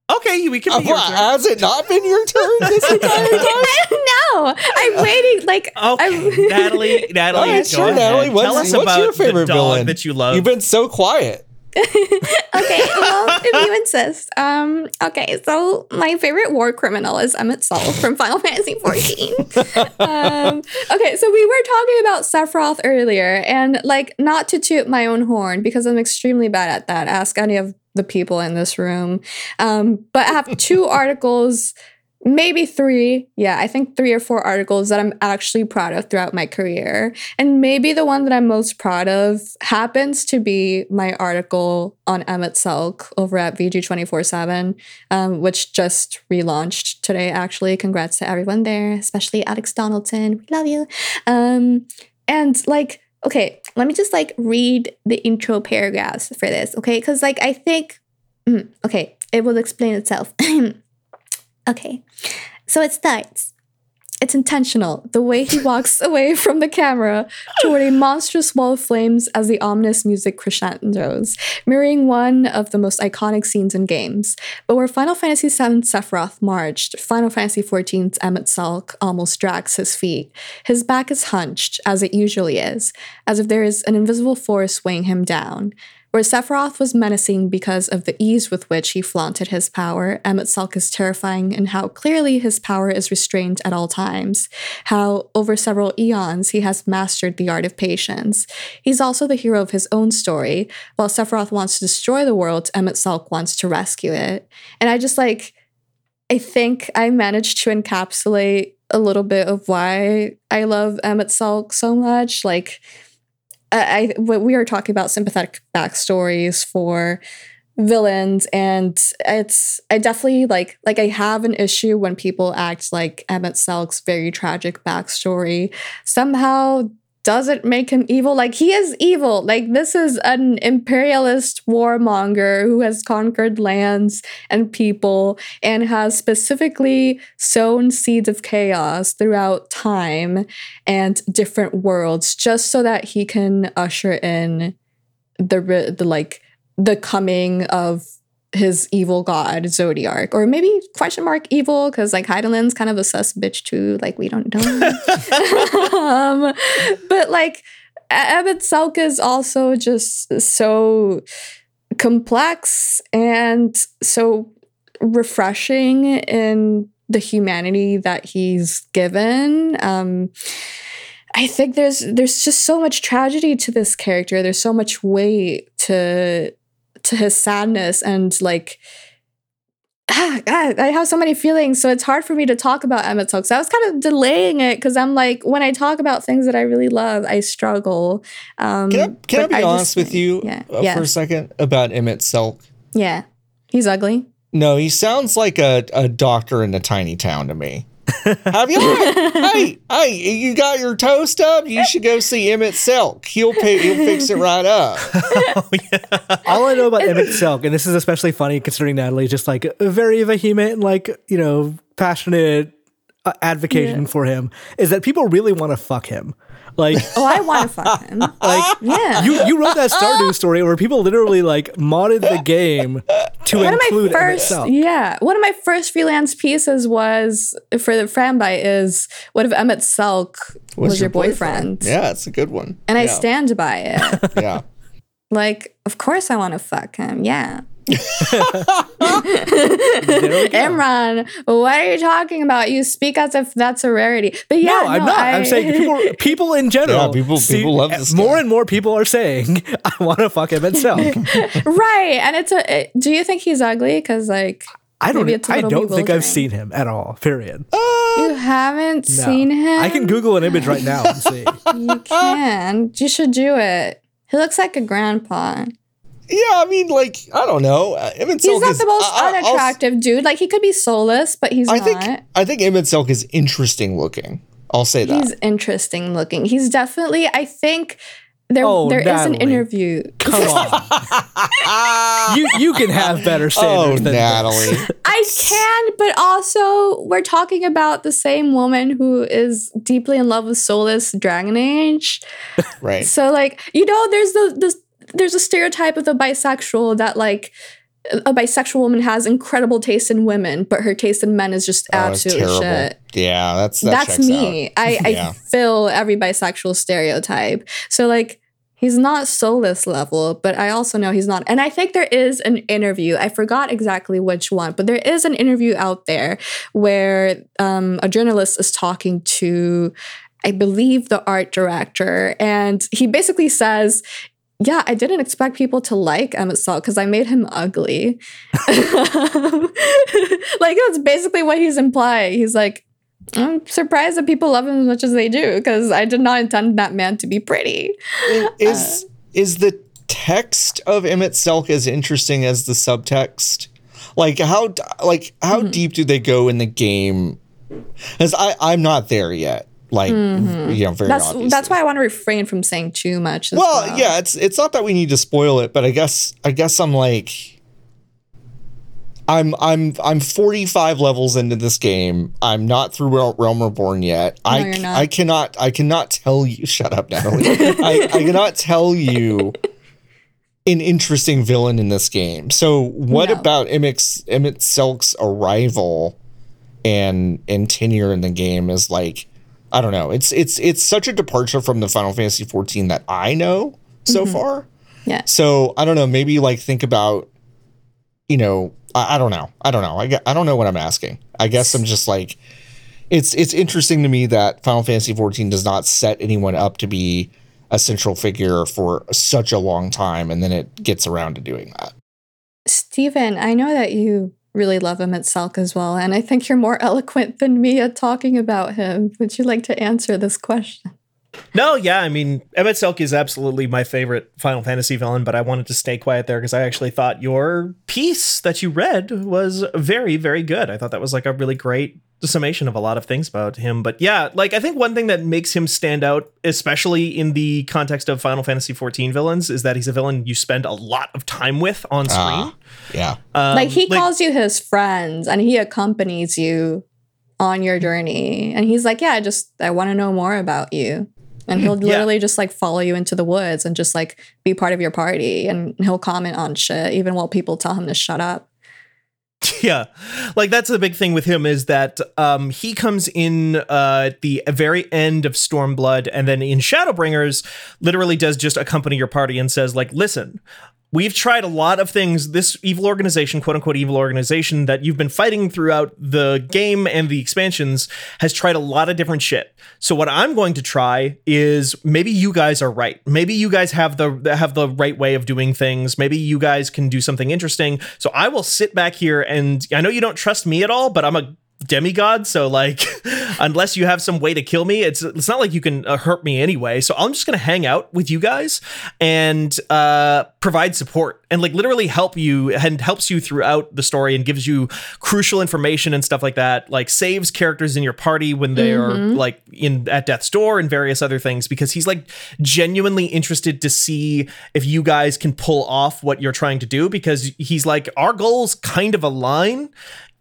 Contrary- Okay, we can. Be your turn. has it not been your turn this entire time? no, I'm waiting. Like, Okay, I'm, Natalie. Natalie, All right, go sure, ahead. Natalie. What's, Tell us what's about your favorite the dog villain that you love. You've been so quiet. okay, well, if you insist. Um, okay, so my favorite war criminal is Emet-Selch from Final Fantasy XIV. um, okay, so we were talking about Sephiroth earlier, and like, not to toot my own horn because I'm extremely bad at that. Ask any of the people in this room. Um, but I have two articles. Maybe three. Yeah, I think three or four articles that I'm actually proud of throughout my career. And maybe the one that I'm most proud of happens to be my article on Emet-Selch over at VG247, um, which just relaunched today, actually. Congrats to everyone there, especially Alex Donaldson. We love you. Um, and like, okay, let me just like read the intro paragraphs for this, okay? Because like, I think, mm, okay, it will explain itself. okay, so it starts. It's intentional. The way he walks away from the camera toward a monstrous wall of flames as the ominous music crescendos, mirroring one of the most iconic scenes in games. But where Final Fantasy VII Sephiroth marched, Final Fantasy XIV's Emet-Selch almost drags his feet. His back is hunched, as it usually is, as if there is an invisible force weighing him down. Where Sephiroth was menacing because of the ease with which he flaunted his power, Emet-Selch is terrifying in how clearly his power is restrained at all times, how over several eons he has mastered the art of patience. He's also the hero of his own story. While Sephiroth wants to destroy the world, Emet-Selch wants to rescue it. And I just like, I think I managed to encapsulate a little bit of why I love Emet-Selch so much. Like, I, I we are talking about sympathetic backstories for villains. And it's i definitely like like i have an issue when people act like Emet-Selch's very tragic backstory. Somehow doesn't make him evil. Like he is evil. Like this is an imperialist warmonger who has conquered lands and people and has specifically sown seeds of chaos throughout time and different worlds just so that he can usher in the the like the coming of his evil god Zodiark, or maybe question mark evil because like Hydaelyn's kind of a sus bitch too. Like we don't know, um, but like Emet-Selch is also just so complex and so refreshing in the humanity that he's given. Um, I think there's there's just so much tragedy to this character. There's so much weight to to his sadness and like ah, God, I have so many feelings, so it's hard for me to talk about Emet-Selch. So I was kind of delaying it because I'm like, when I talk about things that I really love, I struggle. Um, Can I, can I be honest just- with you Yeah, uh, yeah, for a second about Emet-Selch? yeah. He's ugly. No, he sounds like a, a doctor in a tiny town to me. Have you? hey, hey, you got your toe stubbed? You should go see Emet-Selch. He'll pay. He'll fix it right up. All I know about Emet-Selch, and this is especially funny considering Natalie's just like a very vehement, like you know, passionate uh, advocating for him, is that people really want to fuck him. Like, Oh, I want to fuck him. like Yeah. you you wrote that Stardew story where people literally like modded the game to one of my include first, Emet-Selch. yeah, one of my first freelance pieces was for the Fanbyte is what if Emet-Selch was, your boyfriend? Yeah, it's a good one. And I stand by it. Yeah. like, of course I want to fuck him. Yeah. There. Imran, what are you talking about? You speak as if that's a rarity. But yeah, no, I'm no, not. I, I'm saying people, people in general. Yeah, people- people love this More guy. and more people are saying, "I want to fuck Emet-Selch." right. And it's a. it- do you think he's ugly? Because like I don't. Maybe it's a I don't think I've seen him at all. Period. Uh, you haven't No. seen him. I can Google an image right now and see. You can. You should do it. He looks like a grandpa. Yeah, I mean, like, I don't know. Uh, Emet-Selch He's not is, the most I- I- I'll- unattractive dude. Like he could be Solas, but he's I not. think I think Emet-Selch is interesting looking. I'll say that. he's interesting looking. He's definitely. I think there Oh, there is an interview. Come on. you you can have better oh, standards than Natalie. this. I can, but also we're talking about the same woman who is deeply in love with Solas Dragon Age. right. So like, you know, there's the this there's a stereotype of the bisexual that like a bisexual woman has incredible taste in women, but her taste in men is just Oh, absolute shit. Yeah, that's that That's me. out. I, I fill every bisexual stereotype. So like he's not Solas level, but I also know he's not. And I think there is an interview. I forgot exactly which one, but there is an interview out there where um, a journalist is talking to I believe the art director, and he basically says, yeah, I didn't expect people to like Emet-Selch because I made him ugly. like that's basically what he's implying. He's like, I'm surprised that people love him as much as they do because I did not intend that man to be pretty. Is is the text of Emet-Selch as interesting as the subtext? Like how like how Mm-hmm. deep do they go in the game? Because I I'm not there yet. Like you know, very Mm-hmm. That's obviously. that's why I want to refrain from saying too much. Well, well. yeah, it's it's not that we need to spoil it, but I guess I guess I'm like I'm I'm I'm 45 levels into this game. I'm not through Realm Reborn yet. No, I. I cannot I cannot tell you. Shut up, Natalie. I, I cannot tell you an interesting villain in this game. So what No. about Emet Emmett Selk's arrival and and tenure in the game is like I don't know. It's it's it's such a departure from the Final Fantasy 14 that I know so Mm-hmm. far. Yeah. So I don't know. Maybe like think about, you know, I, I don't know. I don't know. I, I don't know what I'm asking. I guess I'm just like, it's it's interesting to me that Final Fantasy 14 does not set anyone up to be a central figure for such a long time, and then it gets around to doing that. Stephen, I know that you really love Emet-Selch as well, and I think you're more eloquent than me at talking about him. Would you like to answer this question? No, yeah, I mean, Emet-Selch is absolutely my favorite Final Fantasy villain, but I wanted to stay quiet there because I actually thought your piece that you read was very, very good. I thought that was like a really great summation of a lot of things about him. But yeah, like I think one thing that makes him stand out, especially in the context of Final Fantasy XIV villains, is that he's a villain you spend a lot of time with on screen. Ah, yeah. Um, like he calls you his friends and he accompanies you on your journey. And he's like, Yeah, I just I want to know more about you. And he'll Yeah. literally just like follow you into the woods and just like be part of your party. And he'll comment on shit, even while people tell him to shut up. Yeah, like that's the big thing with him is that um, he comes in uh, at the very end of Stormblood, and then in Shadowbringers, literally does just accompany your party and says like, "Listen, we've tried a lot of things. This evil organization, quote unquote evil organization that you've been fighting throughout the game and the expansions, has tried a lot of different shit. So what I'm going to try is maybe you guys are right. Maybe you guys have the have the right way of doing things. Maybe you guys can do something interesting. So I will sit back here and I know you don't trust me at all, but I'm a demigod so like unless you have some way to kill me it's it's not like you can uh, hurt me anyway. So i'm just gonna hang out with you guys and uh provide support and like literally help you and helps you throughout the story and gives you crucial information and stuff like that like saves characters in your party when they are like in at death's door and various other things because he's like genuinely interested to see if you guys can pull off what you're trying to do because he's like our goals kind of align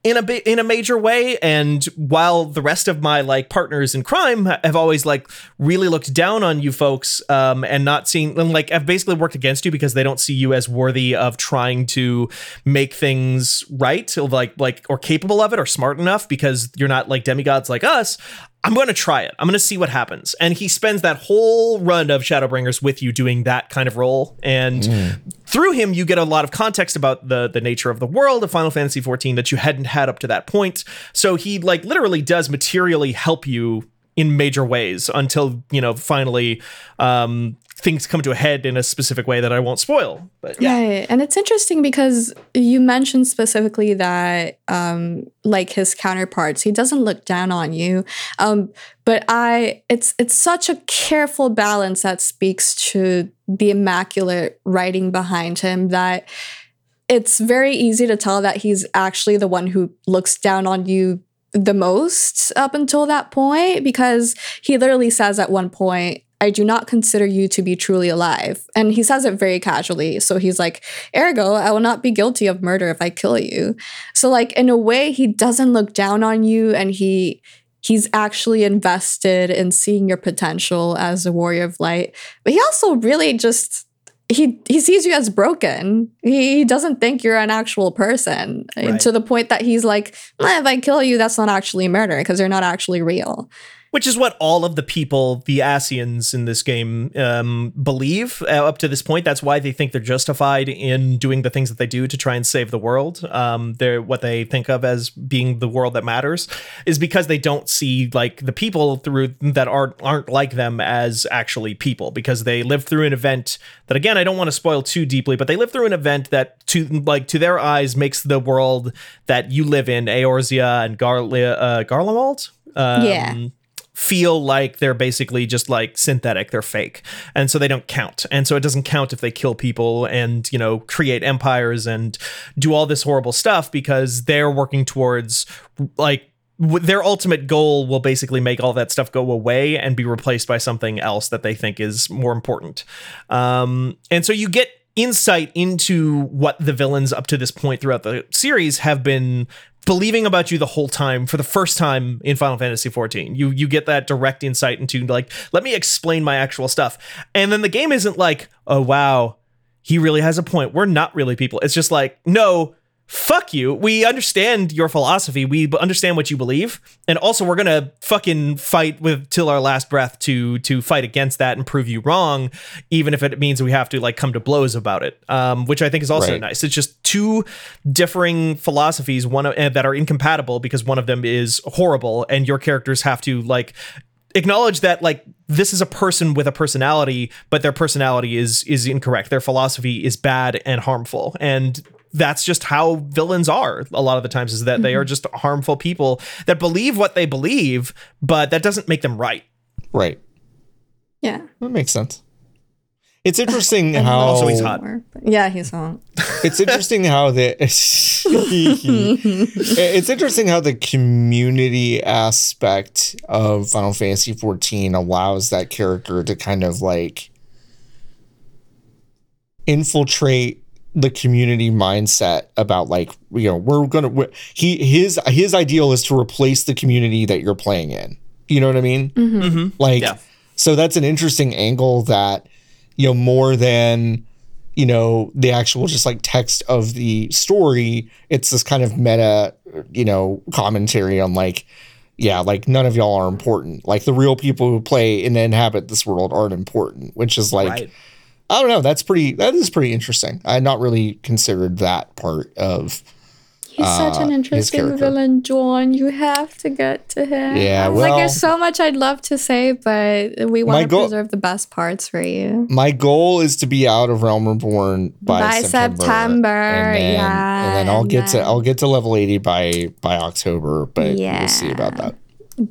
in a bit in a major way. And while the rest of my like partners in crime have always like really looked down on you folks um and not seen and like have basically worked against you because they don't see you as worthy of trying to make things right like like or capable of it or smart enough because you're not like demigods like us I'm going to try it. I'm going to see what happens. And he spends that whole run of Shadowbringers with you doing that kind of role. And through him, you get a lot of context about the the nature of the world of Final Fantasy XIV that you hadn't had up to that point. So he like literally does materially help you in major ways until you know finally um, things come to a head in a specific way that I won't spoil. But yeah, Right. And it's interesting because you mentioned specifically that um like his counterparts, he doesn't look down on you. Um but I it's it's such a careful balance that speaks to the immaculate writing behind him that it's very easy to tell that he's actually the one who looks down on you the most up until that point because he literally says at one point I do not consider you to be truly alive. And he says it very casually. So he's like, ergo, I will not be guilty of murder if I kill you. So like in a way, he doesn't look down on you and he he's actually invested in seeing your potential as a warrior of light. But he also really just he he sees you as broken. He, he doesn't think you're an actual person Right. to the point that he's like, "Eh, if I kill you, that's not actually murder because you're not actually real. Which is what all of the people, the Ascians in this game, um, believe uh, up to this point. That's why they think they're justified in doing the things that they do to try and save the world. Um, they're what they think of as being the world that matters, is because they don't see like the people through that aren't aren't like them as actually people because they live through an event that again I don't want to spoil too deeply, but they live through an event that to like to their eyes makes the world that you live in, Eorzea and Garlia, uh, Garlemald. Um, Yeah. Feel like they're basically just like synthetic. They're fake. And so they don't count. And so it doesn't count if they kill people and you know create empires and do all this horrible stuff because they're working towards like their ultimate goal will basically make all that stuff go away and be replaced by something else that they think is more important. Um and so you get insight into what the villains up to this point throughout the series have been believing about you the whole time for the first time in Final Fantasy XIV. You you get that direct insight into like, let me explain my actual stuff. And then the game isn't like, oh wow, he really has a point. We're not really people. It's just like, no, fuck you. We understand your philosophy. We understand what you believe. And also we're going to fucking fight with till our last breath to to fight against that and prove you wrong, even if it means we have to like come to blows about it. Um, which I think is also Right. nice. It's just two differing philosophies, one of, uh, that are incompatible because one of them is horrible and your characters have to like acknowledge that like this is a person with a personality but their personality is is incorrect their philosophy is bad and harmful and that's just how villains are a lot of the times is that they are mm-hmm. just harmful people that believe what they believe but that doesn't make them right Right. Yeah. That makes sense. It's interesting how Also, he's hot. Yeah, he's hot. it's interesting how the it's interesting how the community aspect of Final Fantasy 14 allows that character to kind of like infiltrate the community mindset about like you know we're gonna we he his his ideal is to replace the community that you're playing in. You know what i mean? Mm-hmm. like Yeah. so that's an interesting angle that you know more than you know the actual just like text of the story it's this kind of meta you know commentary on like yeah like none of y'all are important. Like the real people who play and inhabit this world aren't important which is like right i don't know that's pretty that is pretty interesting i had not really considered that part of He's such an uh, interesting villain, John. You have to get to him. Yeah, like well- there's so much I'd love to say, but we want to goal- preserve the best parts for you. my goal is to be out of realm reborn by, By september, September, and then, yeah, and then i'll and get to i'll get to level 80 by by october but yeah. we'll see about that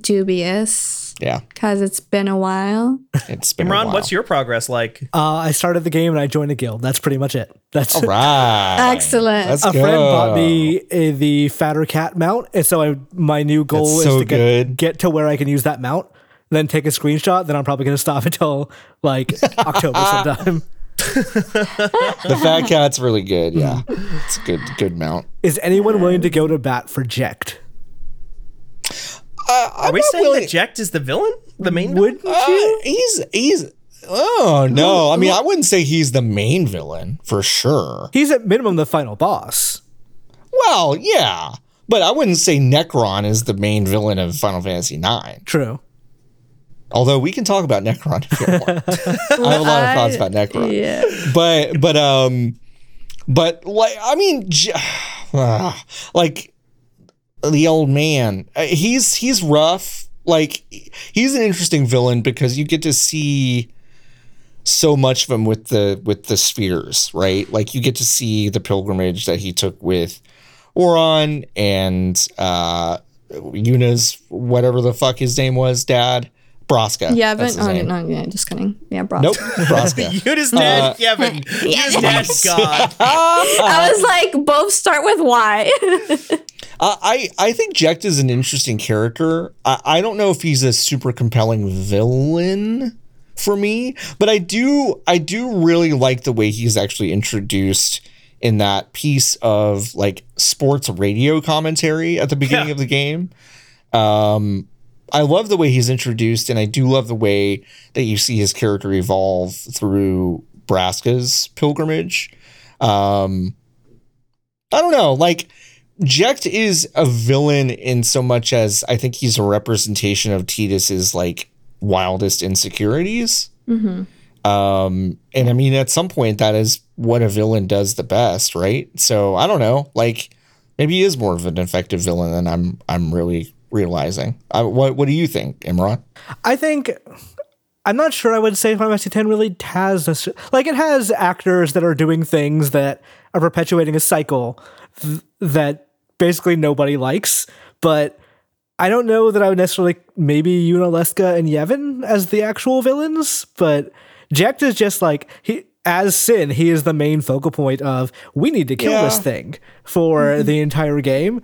Dubious, yeah because it's been a while. it's been a imran while. what's your progress like Uh, I started the game and I joined a guild. That's pretty much it. That's all right Excellent. Let's a go. friend bought me uh, the fatter cat mount, and so I, my new goal That's is so to get, get to where I can use that mount, then take a screenshot. Then I'm probably going to stop until like October sometime. the fat cat's really good yeah it's a good good mount Is anyone willing to go to bat for Jecht? Uh, are we saying that Jecht is the villain the main villain? Wouldn't Uh, you? he's he's oh no i mean i wouldn't say he's the main villain for sure He's at minimum the final boss. well yeah but i wouldn't say necron is the main villain of final fantasy 9 True. Although we can talk about Necron if you want. I have a lot of thoughts about Necron. yeah. But but um but like I mean j- ah, like the old man, uh, he's he's rough. Like he's an interesting villain because you get to see so much of him with the with the spheres, right? Like you get to see the pilgrimage that he took with Auron and uh Yuna's whatever the fuck his name was, dad. Braska. Yeah, That's but his oh, name. no, yeah, just kidding. Yeah, bro. Nope, Braska. Yuna's dead, Kevin. Yuna's dead. God. I was like, both start with Y. Uh, I I think Jecht is an interesting character. I, I don't know if he's a super compelling villain for me, but I do I do really like the way he's actually introduced in that piece of like sports radio commentary at the beginning Yeah. of the game. Um, I love the way he's introduced, and I do love the way that you see his character evolve through Braska's pilgrimage. Um, I don't know, like Jecht is a villain in so much as I think he's a representation of Tidus's like wildest insecurities. Um, and I mean, at some point, that is what a villain does the best, right? So I don't know, like maybe he is more of an effective villain than I'm I'm really realizing. I, what what do you think, Imran? I think I'm not sure I would say Final Fantasy X really has a, like it has actors that are doing things that are perpetuating a cycle th- that basically nobody likes, but I don't know that I would necessarily maybe Yunalesca and Yevon as the actual villains, but Jecht is just like he as Sin, he is the main focal point of we need to kill Yeah. this thing for mm-hmm. the entire game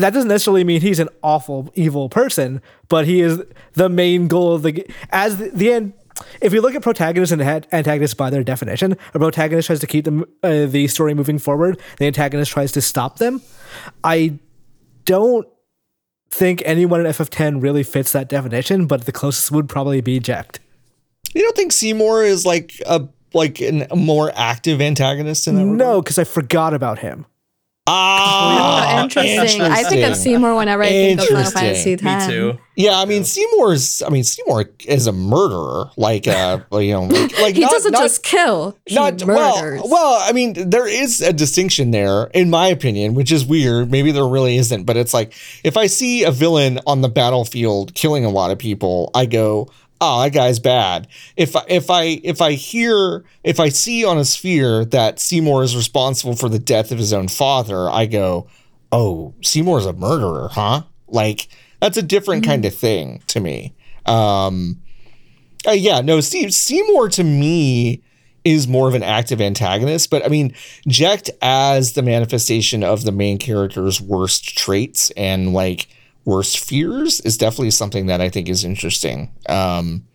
that doesn't necessarily mean he's an awful evil person, but he is the main goal of the as the, the end if you look at protagonists and antagonists by their definition, a protagonist tries to keep them uh, the story moving forward. The antagonist tries to stop them. I don't think anyone in FF10 really fits that definition, but the closest would probably be Jecht. You don't think Seymour is like a like a more active antagonist in that? No, because I forgot about him. Ah, Oh, interesting. I think of. Seymour whenever I think of Final Interesting. Fantasy X. Me too. Yeah, I mean Seymour's. I mean Seymour is a murderer. Like, uh, you know, like, like He not- doesn't not- just kill; he not murders. well. Well, I mean, there is a distinction there, in my opinion, which is weird. Maybe there really isn't, but it's like if I see a villain on the battlefield killing a lot of people, I go, "Oh, that guy's bad." If I- if I if I hear if I see on a sphere that Seymour is responsible for the death of his own father, I go, "Oh, Seymour's a murderer, huh?" Like that's a different kind of thing to me. Um, uh, yeah, no, Steve Seymour to me is more of an active antagonist, but I mean, Jecht as the manifestation of the main character's worst traits and like worst fears is definitely something that I think is interesting. Um,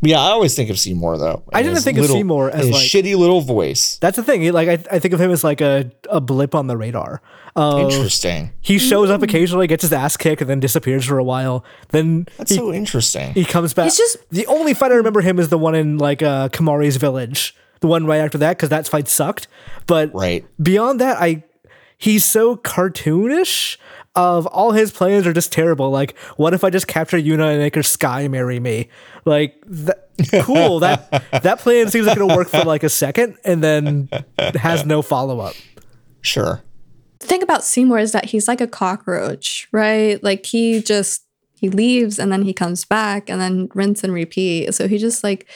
yeah, I always think of Seymour though. I didn't his think of Seymour as, his like- shitty little voice. That's the thing. Like I, I think of him as like a, a blip on the radar. Uh, Interesting. he shows up occasionally, gets his ass kicked, and then disappears for a while. Then That's he, so interesting. he comes back. He's just- the only fight I remember him is the one in like uh, Kimahri's village. The one right after that, because that fight sucked. But Right. beyond that, I he's so cartoonish. Of all his plans are just terrible. Like, what if I just capture Yuna and make her sky marry me? Like, that, cool. that that plan seems like it'll work for like a second, and then has no follow up. Sure. the thing about Seymour is that he's like a cockroach, right? Like he just he leaves and then he comes back and then rinse and repeat. So he just like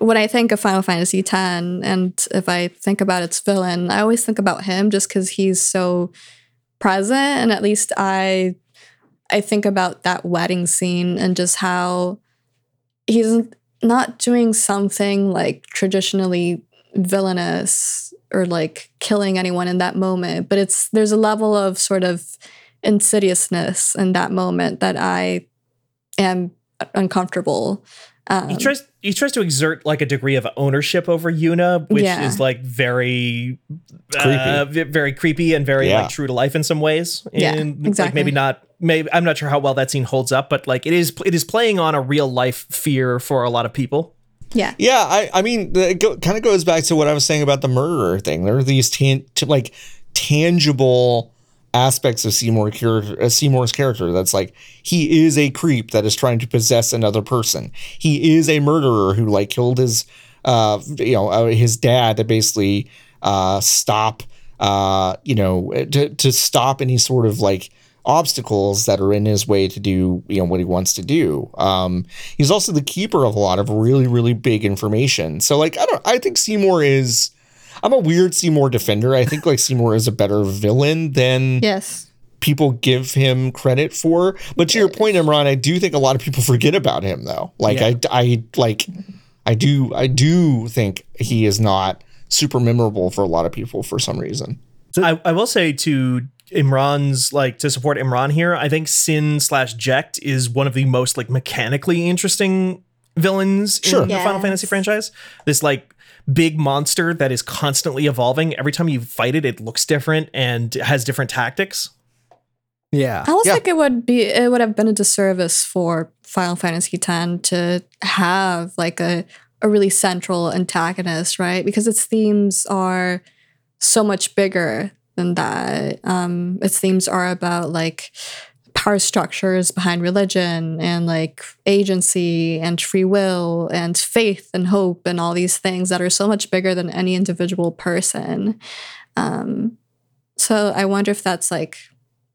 when I think of Final Fantasy X and if I think about its villain, I always think about him just because he's so present and at least I I think about that wedding scene and just how he's not doing something like traditionally villainous or like killing anyone in that moment but it's there's a level of sort of insidiousness in that moment that i am uncomfortable um, He tries he tries to exert like a degree of ownership over Yuna, which Yeah. is like very uh, v- very creepy and very Yeah. like true to life in some ways. Yeah, and like exactly. maybe not maybe I'm not sure how well that scene holds up, but like it is it is playing on a real life fear for a lot of people. yeah Yeah, I, I mean, it go, kind of goes back to what I was saying about the murderer thing. There are these tan- t- like tangible aspects of uh, Seymour's character. That's like he is a creep that is trying to possess another person. He is a murderer who like killed his, uh, you know, uh, his dad to basically uh, stop, uh, you know, to to stop any sort of like obstacles that are in his way to do you know what he wants to do um he's also the keeper of a lot of really really big information so like i don't i think seymour is i'm a weird seymour defender. I think like seymour is a better villain than yes. people give him credit for. But to your point imran i do think a lot of people forget about him though. Like i i like i do i do think he is not super memorable for a lot of people for some reason. I, I will say to Imran's like to support Imran here, I think Sin slash Jecht is one of the most like mechanically interesting villains Sure. in the Final Fantasy franchise. This like big monster that is constantly evolving. Every time you fight it, it looks different and has different tactics. Yeah. I almost Yeah. think it would be it would have been a disservice for Final Fantasy X to have like a a really central antagonist, right? Because its themes are so much bigger than that. Um, its themes are about like power structures behind religion and like agency and free will and faith and hope and all these things that are so much bigger than any individual person. Um, so I wonder if that's like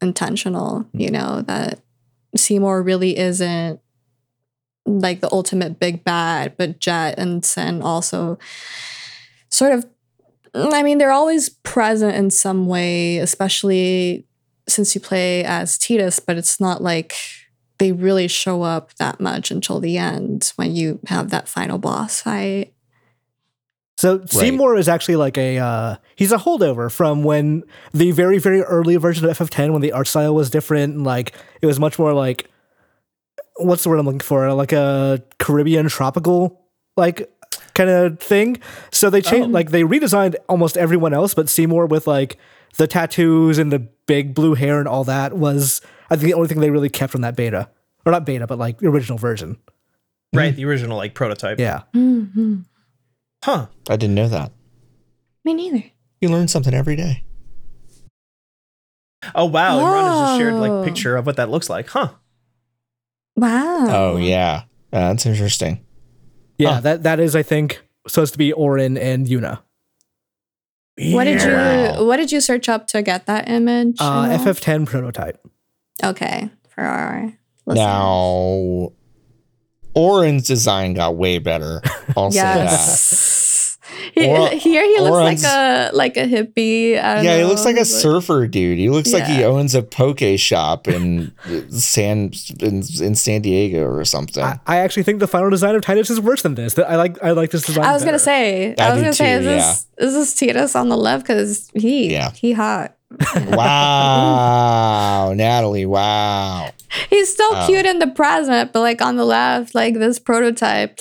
intentional, you know, that Seymour really isn't like the ultimate big bad, but Jecht and Sin also sort of I mean, they're always present in some way, especially since you play as Tidus, but it's not like they really show up that much until the end when you have that final boss fight. So Seymour is actually like a uh, he's a holdover from when the very very early version of FF10 when the art style was different and like it was much more like what's the word I'm looking for like a Caribbean tropical like kind of thing. So they changed like they redesigned almost everyone else, but Seymour with like the tattoos and the big blue hair and all that was I think the only thing they really kept from that beta. Or not beta, but like the original version. Right, the original like prototype. Yeah. Huh. I didn't know that. Me neither. You learn something every day. Oh wow, Imran has just shared like picture of what that looks like. Huh. Wow. Oh yeah, Uh, that's interesting. Yeah, Huh. that that is I think supposed to be Auron and Yuna. What did you What did you search up to get that image? Uh. FF10 prototype. Okay, for our listeners. Now, Auron's design got way better. I'll say that. yes. He- Or- here he looks like a like a hippie. I don't Yeah, he looks like a but- surfer dude. He looks like he owns a poke shop in uh, San in, in San Diego or something. I, I actually think the final design of Tidus is worse than this. I like I like this design. I was gonna say. I I, was gonna say, too, is this is this Tidus on the left? Because he Yeah. he hot. wow, Natalie! Wow. He's still Oh. cute in the present, but like on the left, like this prototype.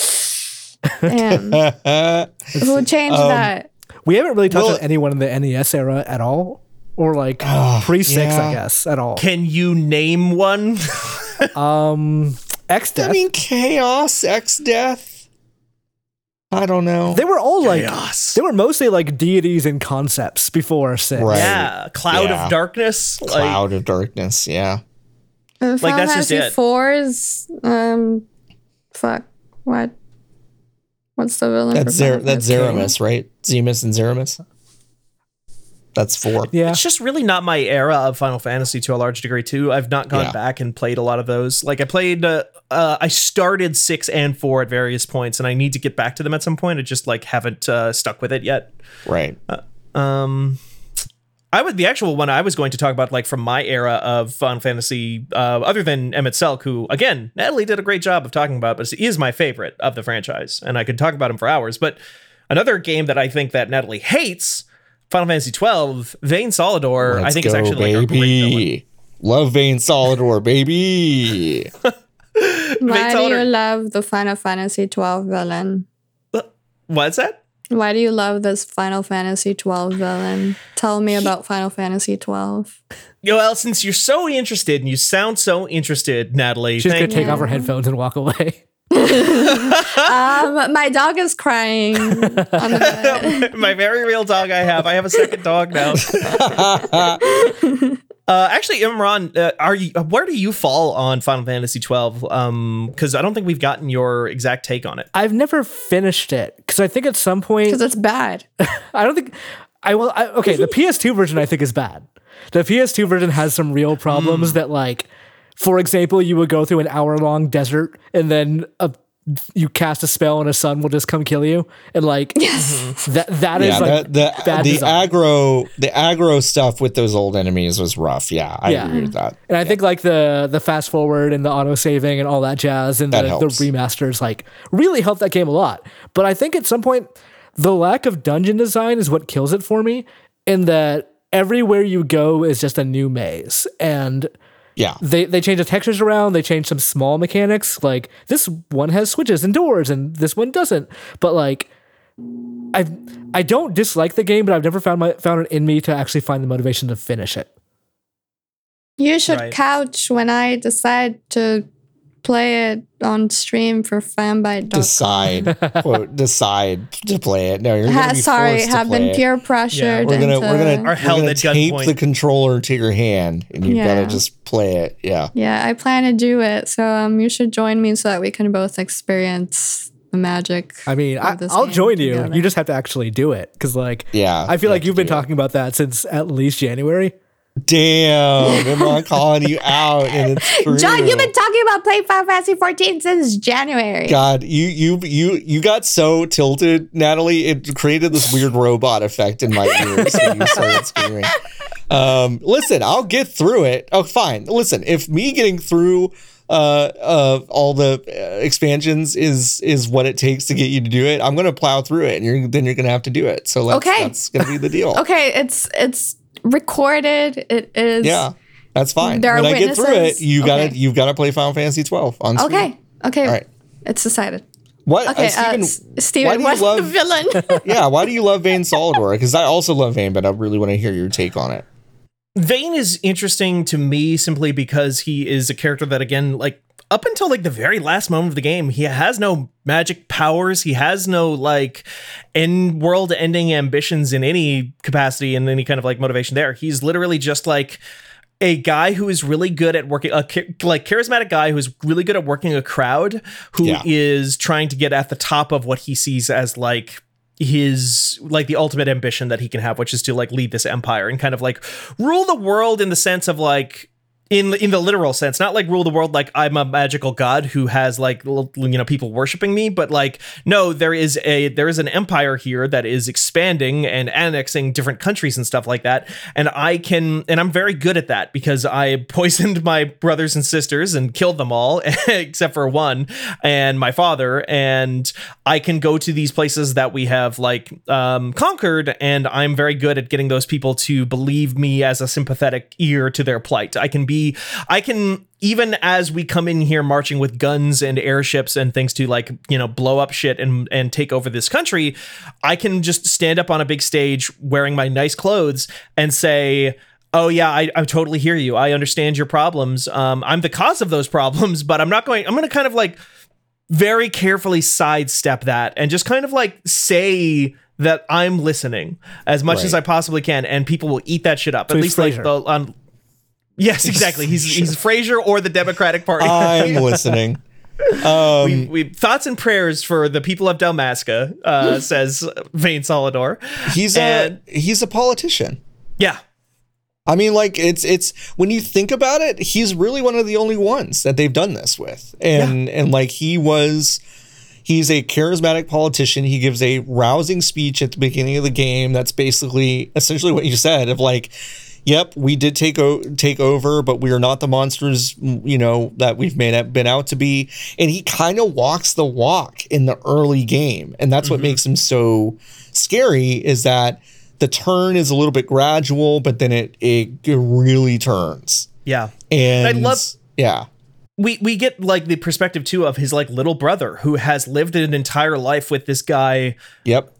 Damn, who changed Um, that? We haven't really touched Well- on anyone in the NES era at all, or like Oh, pre six, yeah. I guess, at all. Can you name one? Um, X I Death. I mean, Chaos, Exdeath. I don't know. they were all like Chaos. they were mostly like deities and concepts before six. Right. yeah, Cloud Yeah. of Darkness. Like, Cloud of Darkness. Yeah. Uh, Final that's just it. Four's um, fuck what? What's the villain? That's for Zer- that's Fantasy? Zeromus, right? Zemus and Zeromus. That's four. Yeah. It's just really not my era of Final Fantasy to a large degree too. I've not gone Yeah. back and played a lot of those. Like I played, uh, uh, I started six and four at various points, and I need to get back to them at some point. I just like haven't uh, stuck with it yet. Right. Um, I would the actual one I was going to talk about, like from my era of Final Fantasy, uh, other than Emet-Selch, who again Natalie did a great job of talking about, but he is my favorite of the franchise, and I could talk about him for hours. But another game that I think that Natalie hates, Final Fantasy twelve, Vane Solidor, I Let's think go, is actually like a great villain. baby. Love Vane Solidor, baby. Why do you love the Final Fantasy twelve villain? What's that? Why do you love this Final Fantasy twelve villain? Tell me about Final Fantasy twelve. Well, since you're so interested and you sound so interested, Natalie, She's gonna thank take off her headphones and walk away. Um, my dog is crying on the bed. my very real dog I have. I have a second dog now. uh, actually, Imran, uh, are you? Where do you fall on Final Fantasy twelve? Um, because I don't think we've gotten your exact take on it. I've never finished it because I think at some point Because it's bad. I don't think I will. I, okay, the PS2 version I think is bad. The PS2 version has some real problems that, like, for example, you would go through an hour long desert and then a, you cast a spell and a sun will just come kill you, and like that that is yeah, like the the, bad the design. aggro the aggro stuff with those old enemies was rough. Yeah, I Yeah. agree with that. And I think like the the fast forward and the auto saving and all that jazz and That the, the remasters like really helped that game a lot. But I think at some point the lack of dungeon design is what kills it for me. In that everywhere you go is just a new maze and Yeah, they they change the textures around. They change some small mechanics. Like this one has switches and doors, and this one doesn't. But like, I I don't dislike the game, but I've never found my found it in me to actually find the motivation to finish it. You should Right. couch when I decide to play it on stream for fanbyte.com. decide quote decide to play it. No, you're gonna Ha- be sorry, forced to have play been peer pressured We're gonna we're gonna we're gonna tape the controller to your hand, and you Yeah. gotta just play it. Yeah. yeah, I plan to do it. So um, you should join me so that we can both experience the magic. I mean, of I, this I'll join you. together. You just have to actually do it because, like, Yeah, I feel you like you've been do it. talking about that since at least January. Damn, am I calling you out? And it's true. John, you've been talking about playing Final Fantasy 14 since January. God, you you you you got so tilted, Natalie. It created this weird robot effect in my ears when you started screaming. Um, listen, I'll get through it. Oh, fine. Listen, if me getting through uh, uh, all the uh, expansions is is what it takes to get you to do it, I'm gonna plow through it, and you're then you're gonna have to do it. So let's, Okay. that's gonna be the deal. Okay, it's it's recorded. It is. Yeah, that's fine. There are when I get through it, witnesses? you gotta you've got to play Final Fantasy 12 on. Steam. Okay. Okay. All right. It's decided. What? Okay, uh, uh, Steven, S- Steven, why do you love- the villain? yeah, why do you love Vane Solidor? Because I also love Vane, but I really want to hear your take on it. Vane is interesting to me simply because he is a character that again like up until like the very last moment of the game he has no magic powers he has no like end world ending ambitions in any capacity and any kind of like motivation there he's literally just like a guy who is really good at working a like charismatic guy who's really good at working a crowd who is Yeah. trying to get at the top of what he sees as like his like the ultimate ambition that he can have which is to like lead this empire and kind of like rule the world in the sense of like in in the literal sense not like rule the world like i'm a magical god who has like you know people worshiping me but like no there is a there is an empire here that is expanding and annexing different countries and stuff like that. And i can and i'm very good at that because i poisoned my brothers and sisters and killed them all except for one and my father. And i can go to these places that we have like um conquered and i'm very good at getting those people to believe me as a sympathetic ear to their plight. I can be i can even as we come in here marching with guns and airships and things to like you know blow up shit and and take over this country i can just stand up on a big stage wearing my nice clothes and say oh yeah I, I totally hear you. I understand your problems. Um, i'm the cause of those problems but i'm not going i'm going to kind of like very carefully sidestep that and just kind of like say that i'm listening as much as i possibly can and people will eat that shit up So at least like Frasier. the um, yes exactly he's he's Frasier or the democratic party I'm listening. Um, we, we thoughts and prayers for the people of Dalmasca, uh, says Vane Solidor. he's And- a he's a politician. Yeah, I mean, like it's it's when you think about it, he's really one of the only ones that they've done this with, and and like he was, he's a charismatic politician. He gives a rousing speech at the beginning of the game. That's basically essentially what you said of like, yep, we did take o- take over, but we are not the monsters, mm, you know, that we've made been out to be. And he kind of walks the walk in the early game, and that's what mm-hmm. makes him so scary. Is that the turn is a little bit gradual, but then it it really turns. yeah. And I love- yeah. We we get like the perspective too of his like little brother who has lived an entire life with this guy Yep.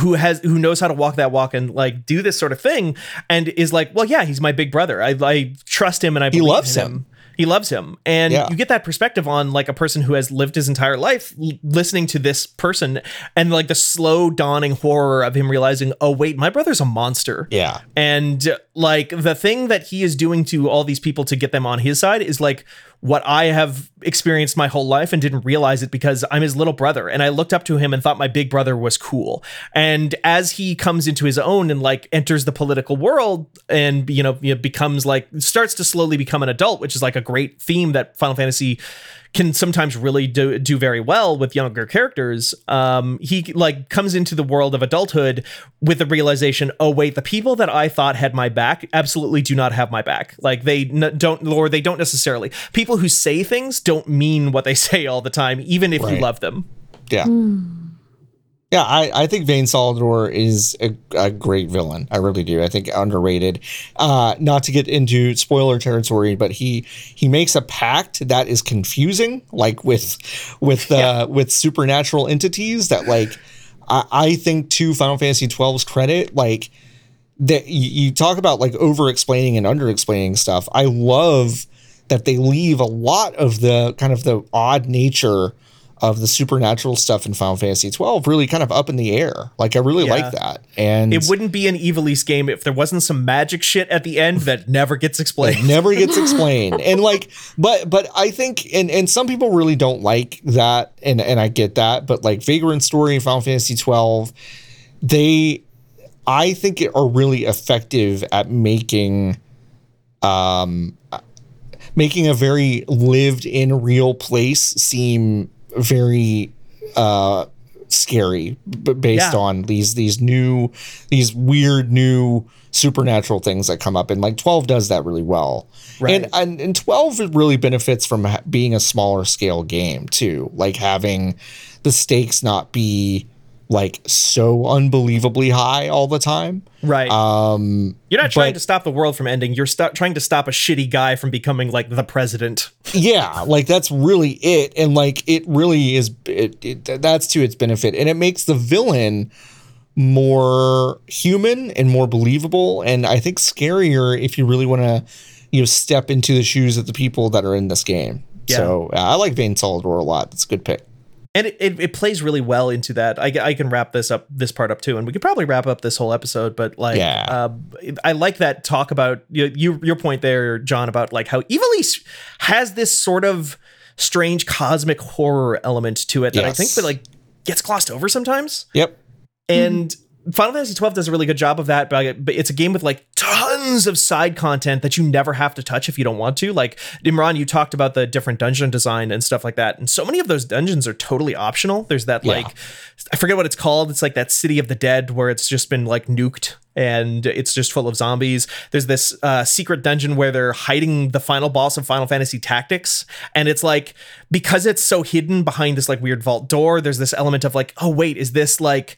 Who has who knows how to walk that walk and like do this sort of thing and is like, well, yeah, he's my big brother. I, I trust him and I believe he loves in him. He loves him, and Yeah. you get that perspective on like a person who has lived his entire life l- listening to this person, and like the slow dawning horror of him realizing, oh wait, my brother's a monster. Yeah. And like the thing that he is doing to all these people to get them on his side is like what I have experienced my whole life and didn't realize it because I'm his little brother and I looked up to him and thought my big brother was cool. And as he comes into his own and like enters the political world and you know, becomes like starts to slowly become an adult, which is like a great theme that Final Fantasy can sometimes really do do very well with younger characters. Um, he like comes into the world of adulthood with the realization, oh wait, the people that I thought had my back absolutely do not have my back. Like they n- don't, or they don't necessarily. People who say things don't mean what they say all the time, even if you love them. Yeah. Yeah, I, I think Vane Solidor is a, a great villain. I really do. I think underrated. Uh, not to get into spoiler territory, but he he makes a pact that is confusing, like with with uh, with supernatural entities that like I, I think to Final Fantasy 12's credit, like that you, you talk about like over explaining and under explaining stuff. I love that they leave a lot of the kind of the odd nature of the supernatural stuff in Final Fantasy 12 really kind of up in the air. Like I really Yeah. like that. And It wouldn't be an Ivalice game if there wasn't some magic shit at the end that never gets explained. never gets explained. and like but but I think and and some people really don't like that and and I get that, but like Vagrant Story and Final Fantasy 12 they I think are really effective at making um making a very lived in real place seem very uh scary b- based Yeah. on these these new these weird new supernatural things that come up and like 12 does that really well Right. and, and and 12 really benefits from ha- being a smaller scale game too like having the stakes not be like so unbelievably high all the time. Right. Um, You're not trying but- to stop the world from ending. You're sto- trying to stop a shitty guy from becoming like the president. yeah, like that's really it, and like it really is. It, it that's to its benefit, and it makes the villain more human and more believable, and I think scarier if you really want to, you know, step into the shoes of the people that are in this game. Yeah. So uh, I like Vane Solidor a lot. That's a good pick. And it, it, it plays really well into that. I, I can wrap this up, this part up too, and we could probably wrap up this whole episode. But like, Yeah. uh, I like that talk about you, you, your point there, John, about like how Ivalice has this sort of strange cosmic horror element to it that I think that like gets glossed over sometimes. Yep. And Final Fantasy twelve does a really good job of that, but but it's a game with like tons of side content that you never have to touch if you don't want to. Like Imran, you talked about the different dungeon design and stuff like that, and so many of those dungeons are totally optional. There's that Yeah. like I forget what it's called. It's like that City of the Dead where it's just been like nuked and it's just full of zombies. There's this uh, secret dungeon where they're hiding the final boss of Final Fantasy Tactics, and it's like because it's so hidden behind this like weird vault door. There's this element of like, oh wait, is this like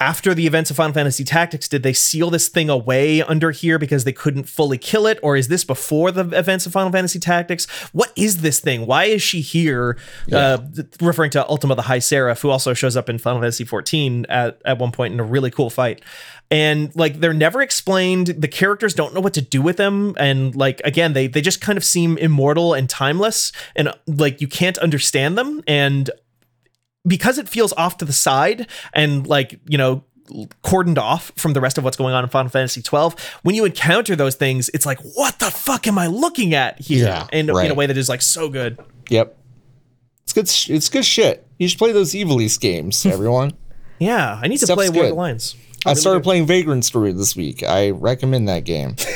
after the events of Final Fantasy Tactics, did they seal this thing away under here because they couldn't fully kill it? Or is this before the events of Final Fantasy Tactics? What is this thing? Why is she here? Uh, referring to Ultima the High Seraph, who also shows up in Final Fantasy 14 at, at one point in a really cool fight. And like they're never explained. The characters don't know what to do with them. And like again, they they just kind of seem immortal and timeless. And like you can't understand them. And because it feels off to the side and like you know cordoned off from the rest of what's going on in Final Fantasy 12 when you encounter those things it's like what the fuck am I looking at here Yeah, and in right. a way that is like so good Yep. It's good. sh- It's good shit. You should play those Ivalice games, everyone. yeah I need to Stuff's play War of good. the Lions I started playing Vagrant Story this week. I recommend that game.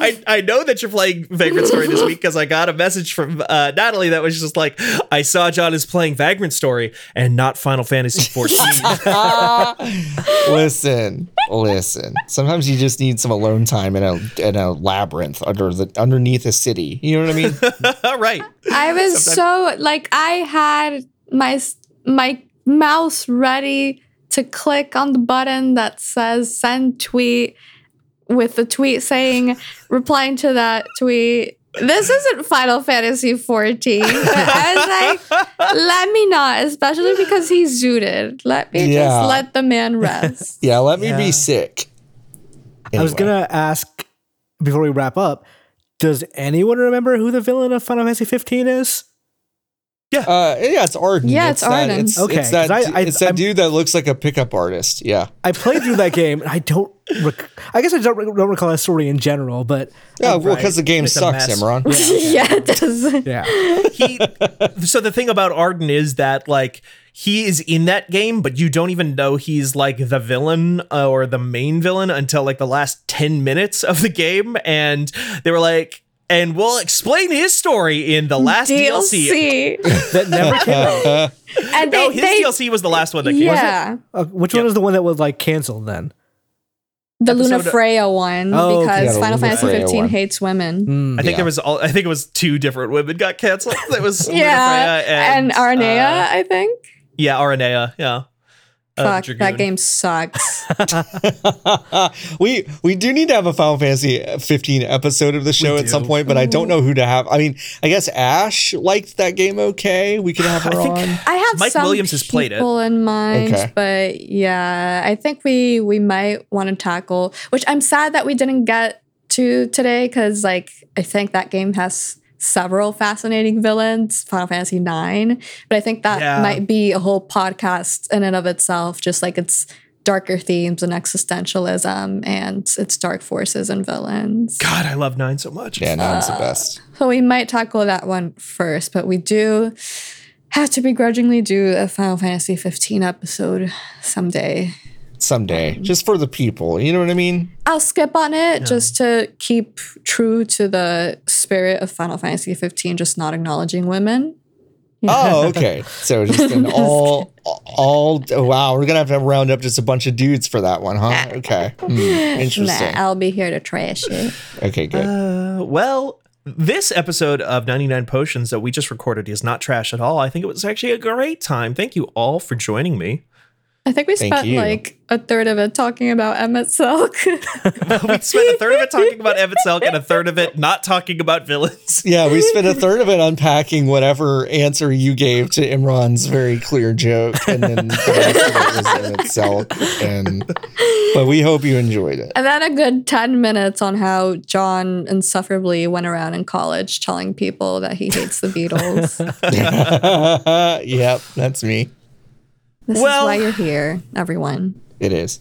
I, I know that you're playing Vagrant Story this week because I got a message from uh, Natalie that was just like, I saw John is playing Vagrant Story and not Final Fantasy 14. listen, listen. Sometimes you just need some alone time in a in a labyrinth under the underneath a city. You know what I mean? right. I was so like I had my my mouse ready to click on the button that says send tweet with the tweet saying replying to that tweet. This isn't Final Fantasy 14. But I was like, let me not, especially because he's zooted. Let me Yeah. just let the man rest. Yeah, let me Yeah. be sick. I was gonna ask before we wrap up. Does anyone remember who the villain of Final Fantasy 15 is? Uh, yeah, it's Ardyn. Yeah, it's that- Ardyn. It's, Okay, it's that, 'cause I- I- it's that I'm- dude that looks like a pickup artist. Yeah. I played through that game and I don't. Rec- I guess I don't, rec- don't recall that story in general, but Yeah, well, because the game It's sucks, mess. Imran. yeah, it does. yeah. he so the thing about Ardyn is that like he is in that game but you don't even know he's like the villain uh, or the main villain until like the last 10 minutes of the game and they were like and we'll explain his story in the last DLC. DLC. That never came out. And No, they, his they DLC was the last one that came out. yeah. Uh, which one was the one that was like canceled then? The Luna Episode- Freya one Oh, okay. because Yeah, Final Fantasy Freya 15 one. hates women. I think Yeah. there was all I think it was two different women got canceled. It was Luna yeah, Freya and, and, Aranea, uh, I think. yeah, Aranea, yeah. Uh, Fuck, Dragoon. that game sucks. we we do need to have a Final Fantasy 15 episode of the show at some point, but I don't know who to have. I mean, I guess Ash liked that game okay. We could have her I think- on. I have Mike some Williams has played it. people in mind, Okay. but yeah, I think we we might want to tackle. Which I'm sad that we didn't get to today because like I think that game has several fascinating villains. Final Fantasy Nine, but I think that Yeah. might be a whole podcast in and of itself. Just like its darker themes and existentialism and its dark forces and villains. God, I love 9 so much. Yeah, Nine's the uh, best. So we might tackle that one first, but we do have to begrudgingly do a Final Fantasy 15 episode someday. Someday, just for the people. You know what I mean? I'll skip on it just to keep true to the spirit of Final Fantasy 15, just not acknowledging women. Oh, okay. So just an all, all. oh, wow, we're gonna have to round up just a bunch of dudes for that one, huh? Okay, Hmm, interesting. Nah, I'll be here to trash it. Okay, good. Uh, well, this episode of 99 Potions that we just recorded is not trash at all. I think it was actually a great time. Thank you all for joining me. I think we Thank spent you. like a third of it talking about Emet-Selch. we spent a third of it talking about Emet-Selch and a third of it not talking about villains. Yeah, we spent a third of it unpacking whatever answer you gave to Imran's very clear joke, and then the rest of it was in itself. And but we hope you enjoyed it. and then a good 10 minutes on how John insufferably went around in college telling people that he hates the Beatles. yep, that's me. This Well- is why you're here, everyone. It is.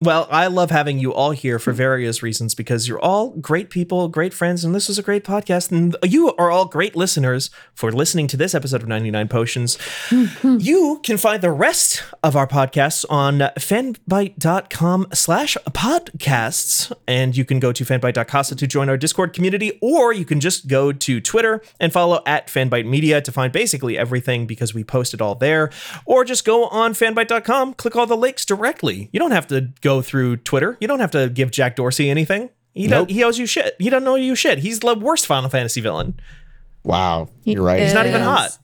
Well, I love having you all here for various reasons because you're all great people, great friends, and this is a great podcast. And you are all great listeners for listening to this episode of 99 Potions. you can find the rest of our podcasts on fanbyte.com slash podcasts. And you can go to fanbyte.casa to join our Discord community, or you can just go to Twitter and follow at fanbyte media to find basically everything because we post it all there. Or just go on fanbyte.com, click all the links directly. You don't have to go through Twitter. You don't have to give Jack Dorsey anything. He, Nope. don't, he owes you shit. He doesn't owe you shit. He's the worst Final Fantasy villain. Wow, you're right. He's not even hot.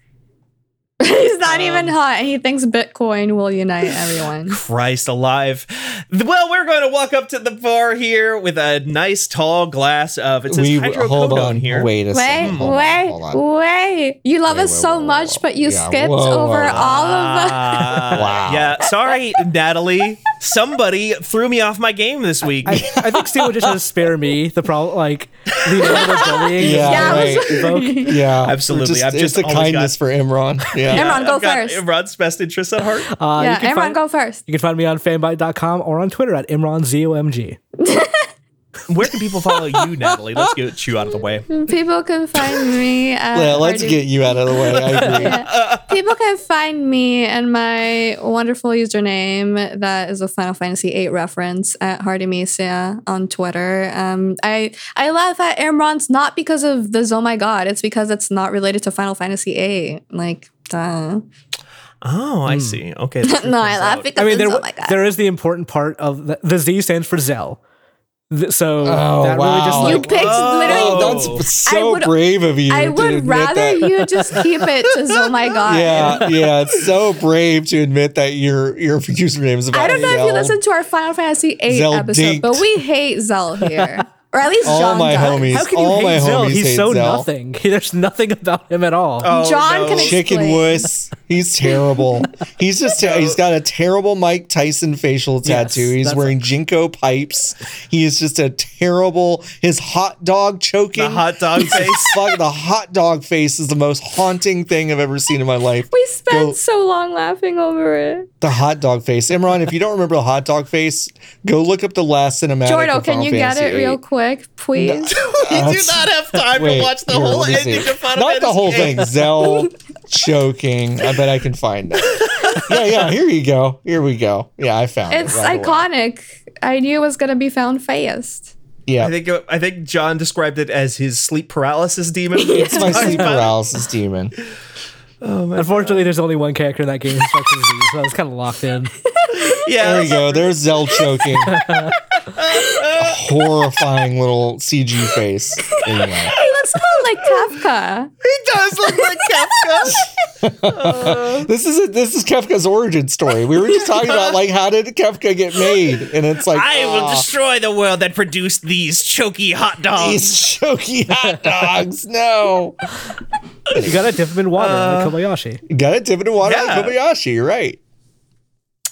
He's not um, even hot. And he thinks Bitcoin will unite everyone. Christ alive. Well, we're going to walk up to the bar here with a nice tall glass of it says We hydrocodone hold on. here. Wait a Wait, second. Wait, on, wait, hold on. wait. You love Wait, us wait, so whoa, whoa, much, whoa. but you Yeah, skipped whoa, whoa, over whoa. all of the. Ah, Wow. Yeah, sorry, Natalie. Somebody threw me off my game this week. I, I think Steve would just have to spare me the problem, like the amount of bullying. Yeah, Yeah, right. Evoke. Yeah, Absolutely. Just, I've just it's a always kindness for Imran. Yeah. Imran, go I've got first. Imran's best interests at heart. Uh, yeah, you can Imran, find, go first. You can find me on fanbyte.com or on Twitter at ImranZOMG. Where can people follow you, Natalie? Let's get you out of the way. People can find me at. Yeah, let's Hardy- get you out of the way. I agree. People can find me and my wonderful username that is a Final Fantasy VIII reference at Hardymisia on Twitter. Um, I I laugh at Imran's not because of the Oh my god, it's because it's not related to Final Fantasy VIII. Like, duh. Oh, I hmm. see. Okay. no, I comes laugh out. because I mean, it's there, my god. there is the important part of the, the Z stands for Zell. Th- So Oh, that really just wow. you like picked literally. Oh, that's so would- brave of you. I to would admit rather that. you just keep it to oh my god. Yeah, yeah, it's so brave to admit that your your username is about. I don't know if you Zell. listened to our Final Fantasy VIII Zell episode, dinked. but we hate Zell here, or at least All John my does. homies. how can you all my hate Zell? homies He's hate so Zell. nothing. There's nothing about him at all. Oh, John oh, no. can Chicken explain. wuss. He's terrible. He's just he's got a terrible Mike Tyson facial tattoo. he's that's wearing Jinko pipes. He is just a terrible. His hot dog choking. The hot dog face. Fuck, the hot dog face is the most haunting thing I've ever seen in my life. We spent Go- so long laughing over it. The hot dog face. Imran, if you don't remember the hot dog face, go look up the last cinematic. Jordo, of can Final you get Fantasy it real VIII. Quick, please? you do not have time Wait, to watch the here, whole ending see. of Final Not the whole VIII. thing. Zell choking. I bet I can find it. Yeah, yeah. Here you go. Here we go. Yeah, I found It's it. right away. iconic. I knew it was gonna be found fast. Yeah, I think I think John described it as his sleep paralysis demon. it's my sleep paralysis demon. Oh, Unfortunately, there's only one character in that game who starts with Z, so it's kind of locked in. Yeah, There we go. There's Zell choking. A horrifying little CG face. Anyway. He looks more like Kefka. he does look like Kefka. This is a, this is Kefka's origin story. We were just talking about like how did Kefka get made, and it's like I will ah, destroy the world that produced these choky hot dogs. these choky hot dogs. No, You gotta dip him in water like Kobayashi. You got to dip it in water Yeah. like Kobayashi. Right.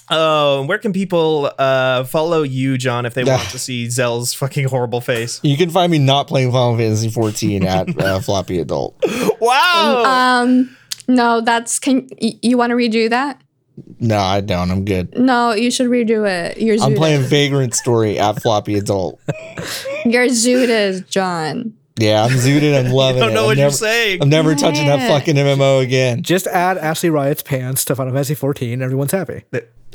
Oh, where can people uh, follow you, John, if they Yeah. want to see Zell's fucking horrible face? You can find me not playing Final Fantasy 14 at uh, Floppy Adult. Wow. Um, no, that's can y- you want to redo that? No, I don't. I'm good. No, you should redo it. You're I'm zooted. playing Vagrant Story at Floppy Adult. You're zooted, John. Yeah, I'm zooted. I'm loving it. I don't it. know I'm what you're never- saying. I'm never touching that fucking MMO again. Just add Ashley Riot's pants to Final Fantasy 14. Everyone's happy.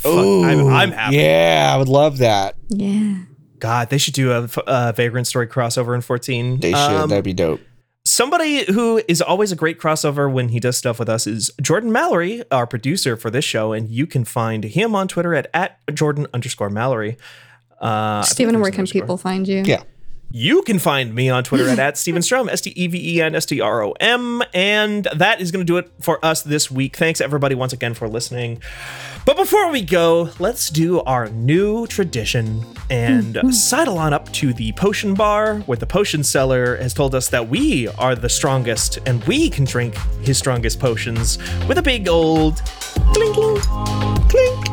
Fuck, I'm, I'm happy. Yeah, I would love that. Yeah. God, they should do a, uh Vagrant Story crossover in 14. They should. Um, That'd be dope. Somebody who is always a great crossover when he does stuff with us is Jordan Mallory, our producer for this show, and you can find him on Twitter at, at Jordan underscore Mallory. Uh, Steven, where can underscore. people find you? Yeah. You can find me on Twitter at, at Steven Strom, S T E V E N S T R O M. And that is going to do it for us this week. Thanks, everybody, once again for listening. But before we go, let's do our new tradition and sidle on up to the potion bar where the potion seller has told us that we are the strongest and we can drink his strongest potions with a big old clink, clink.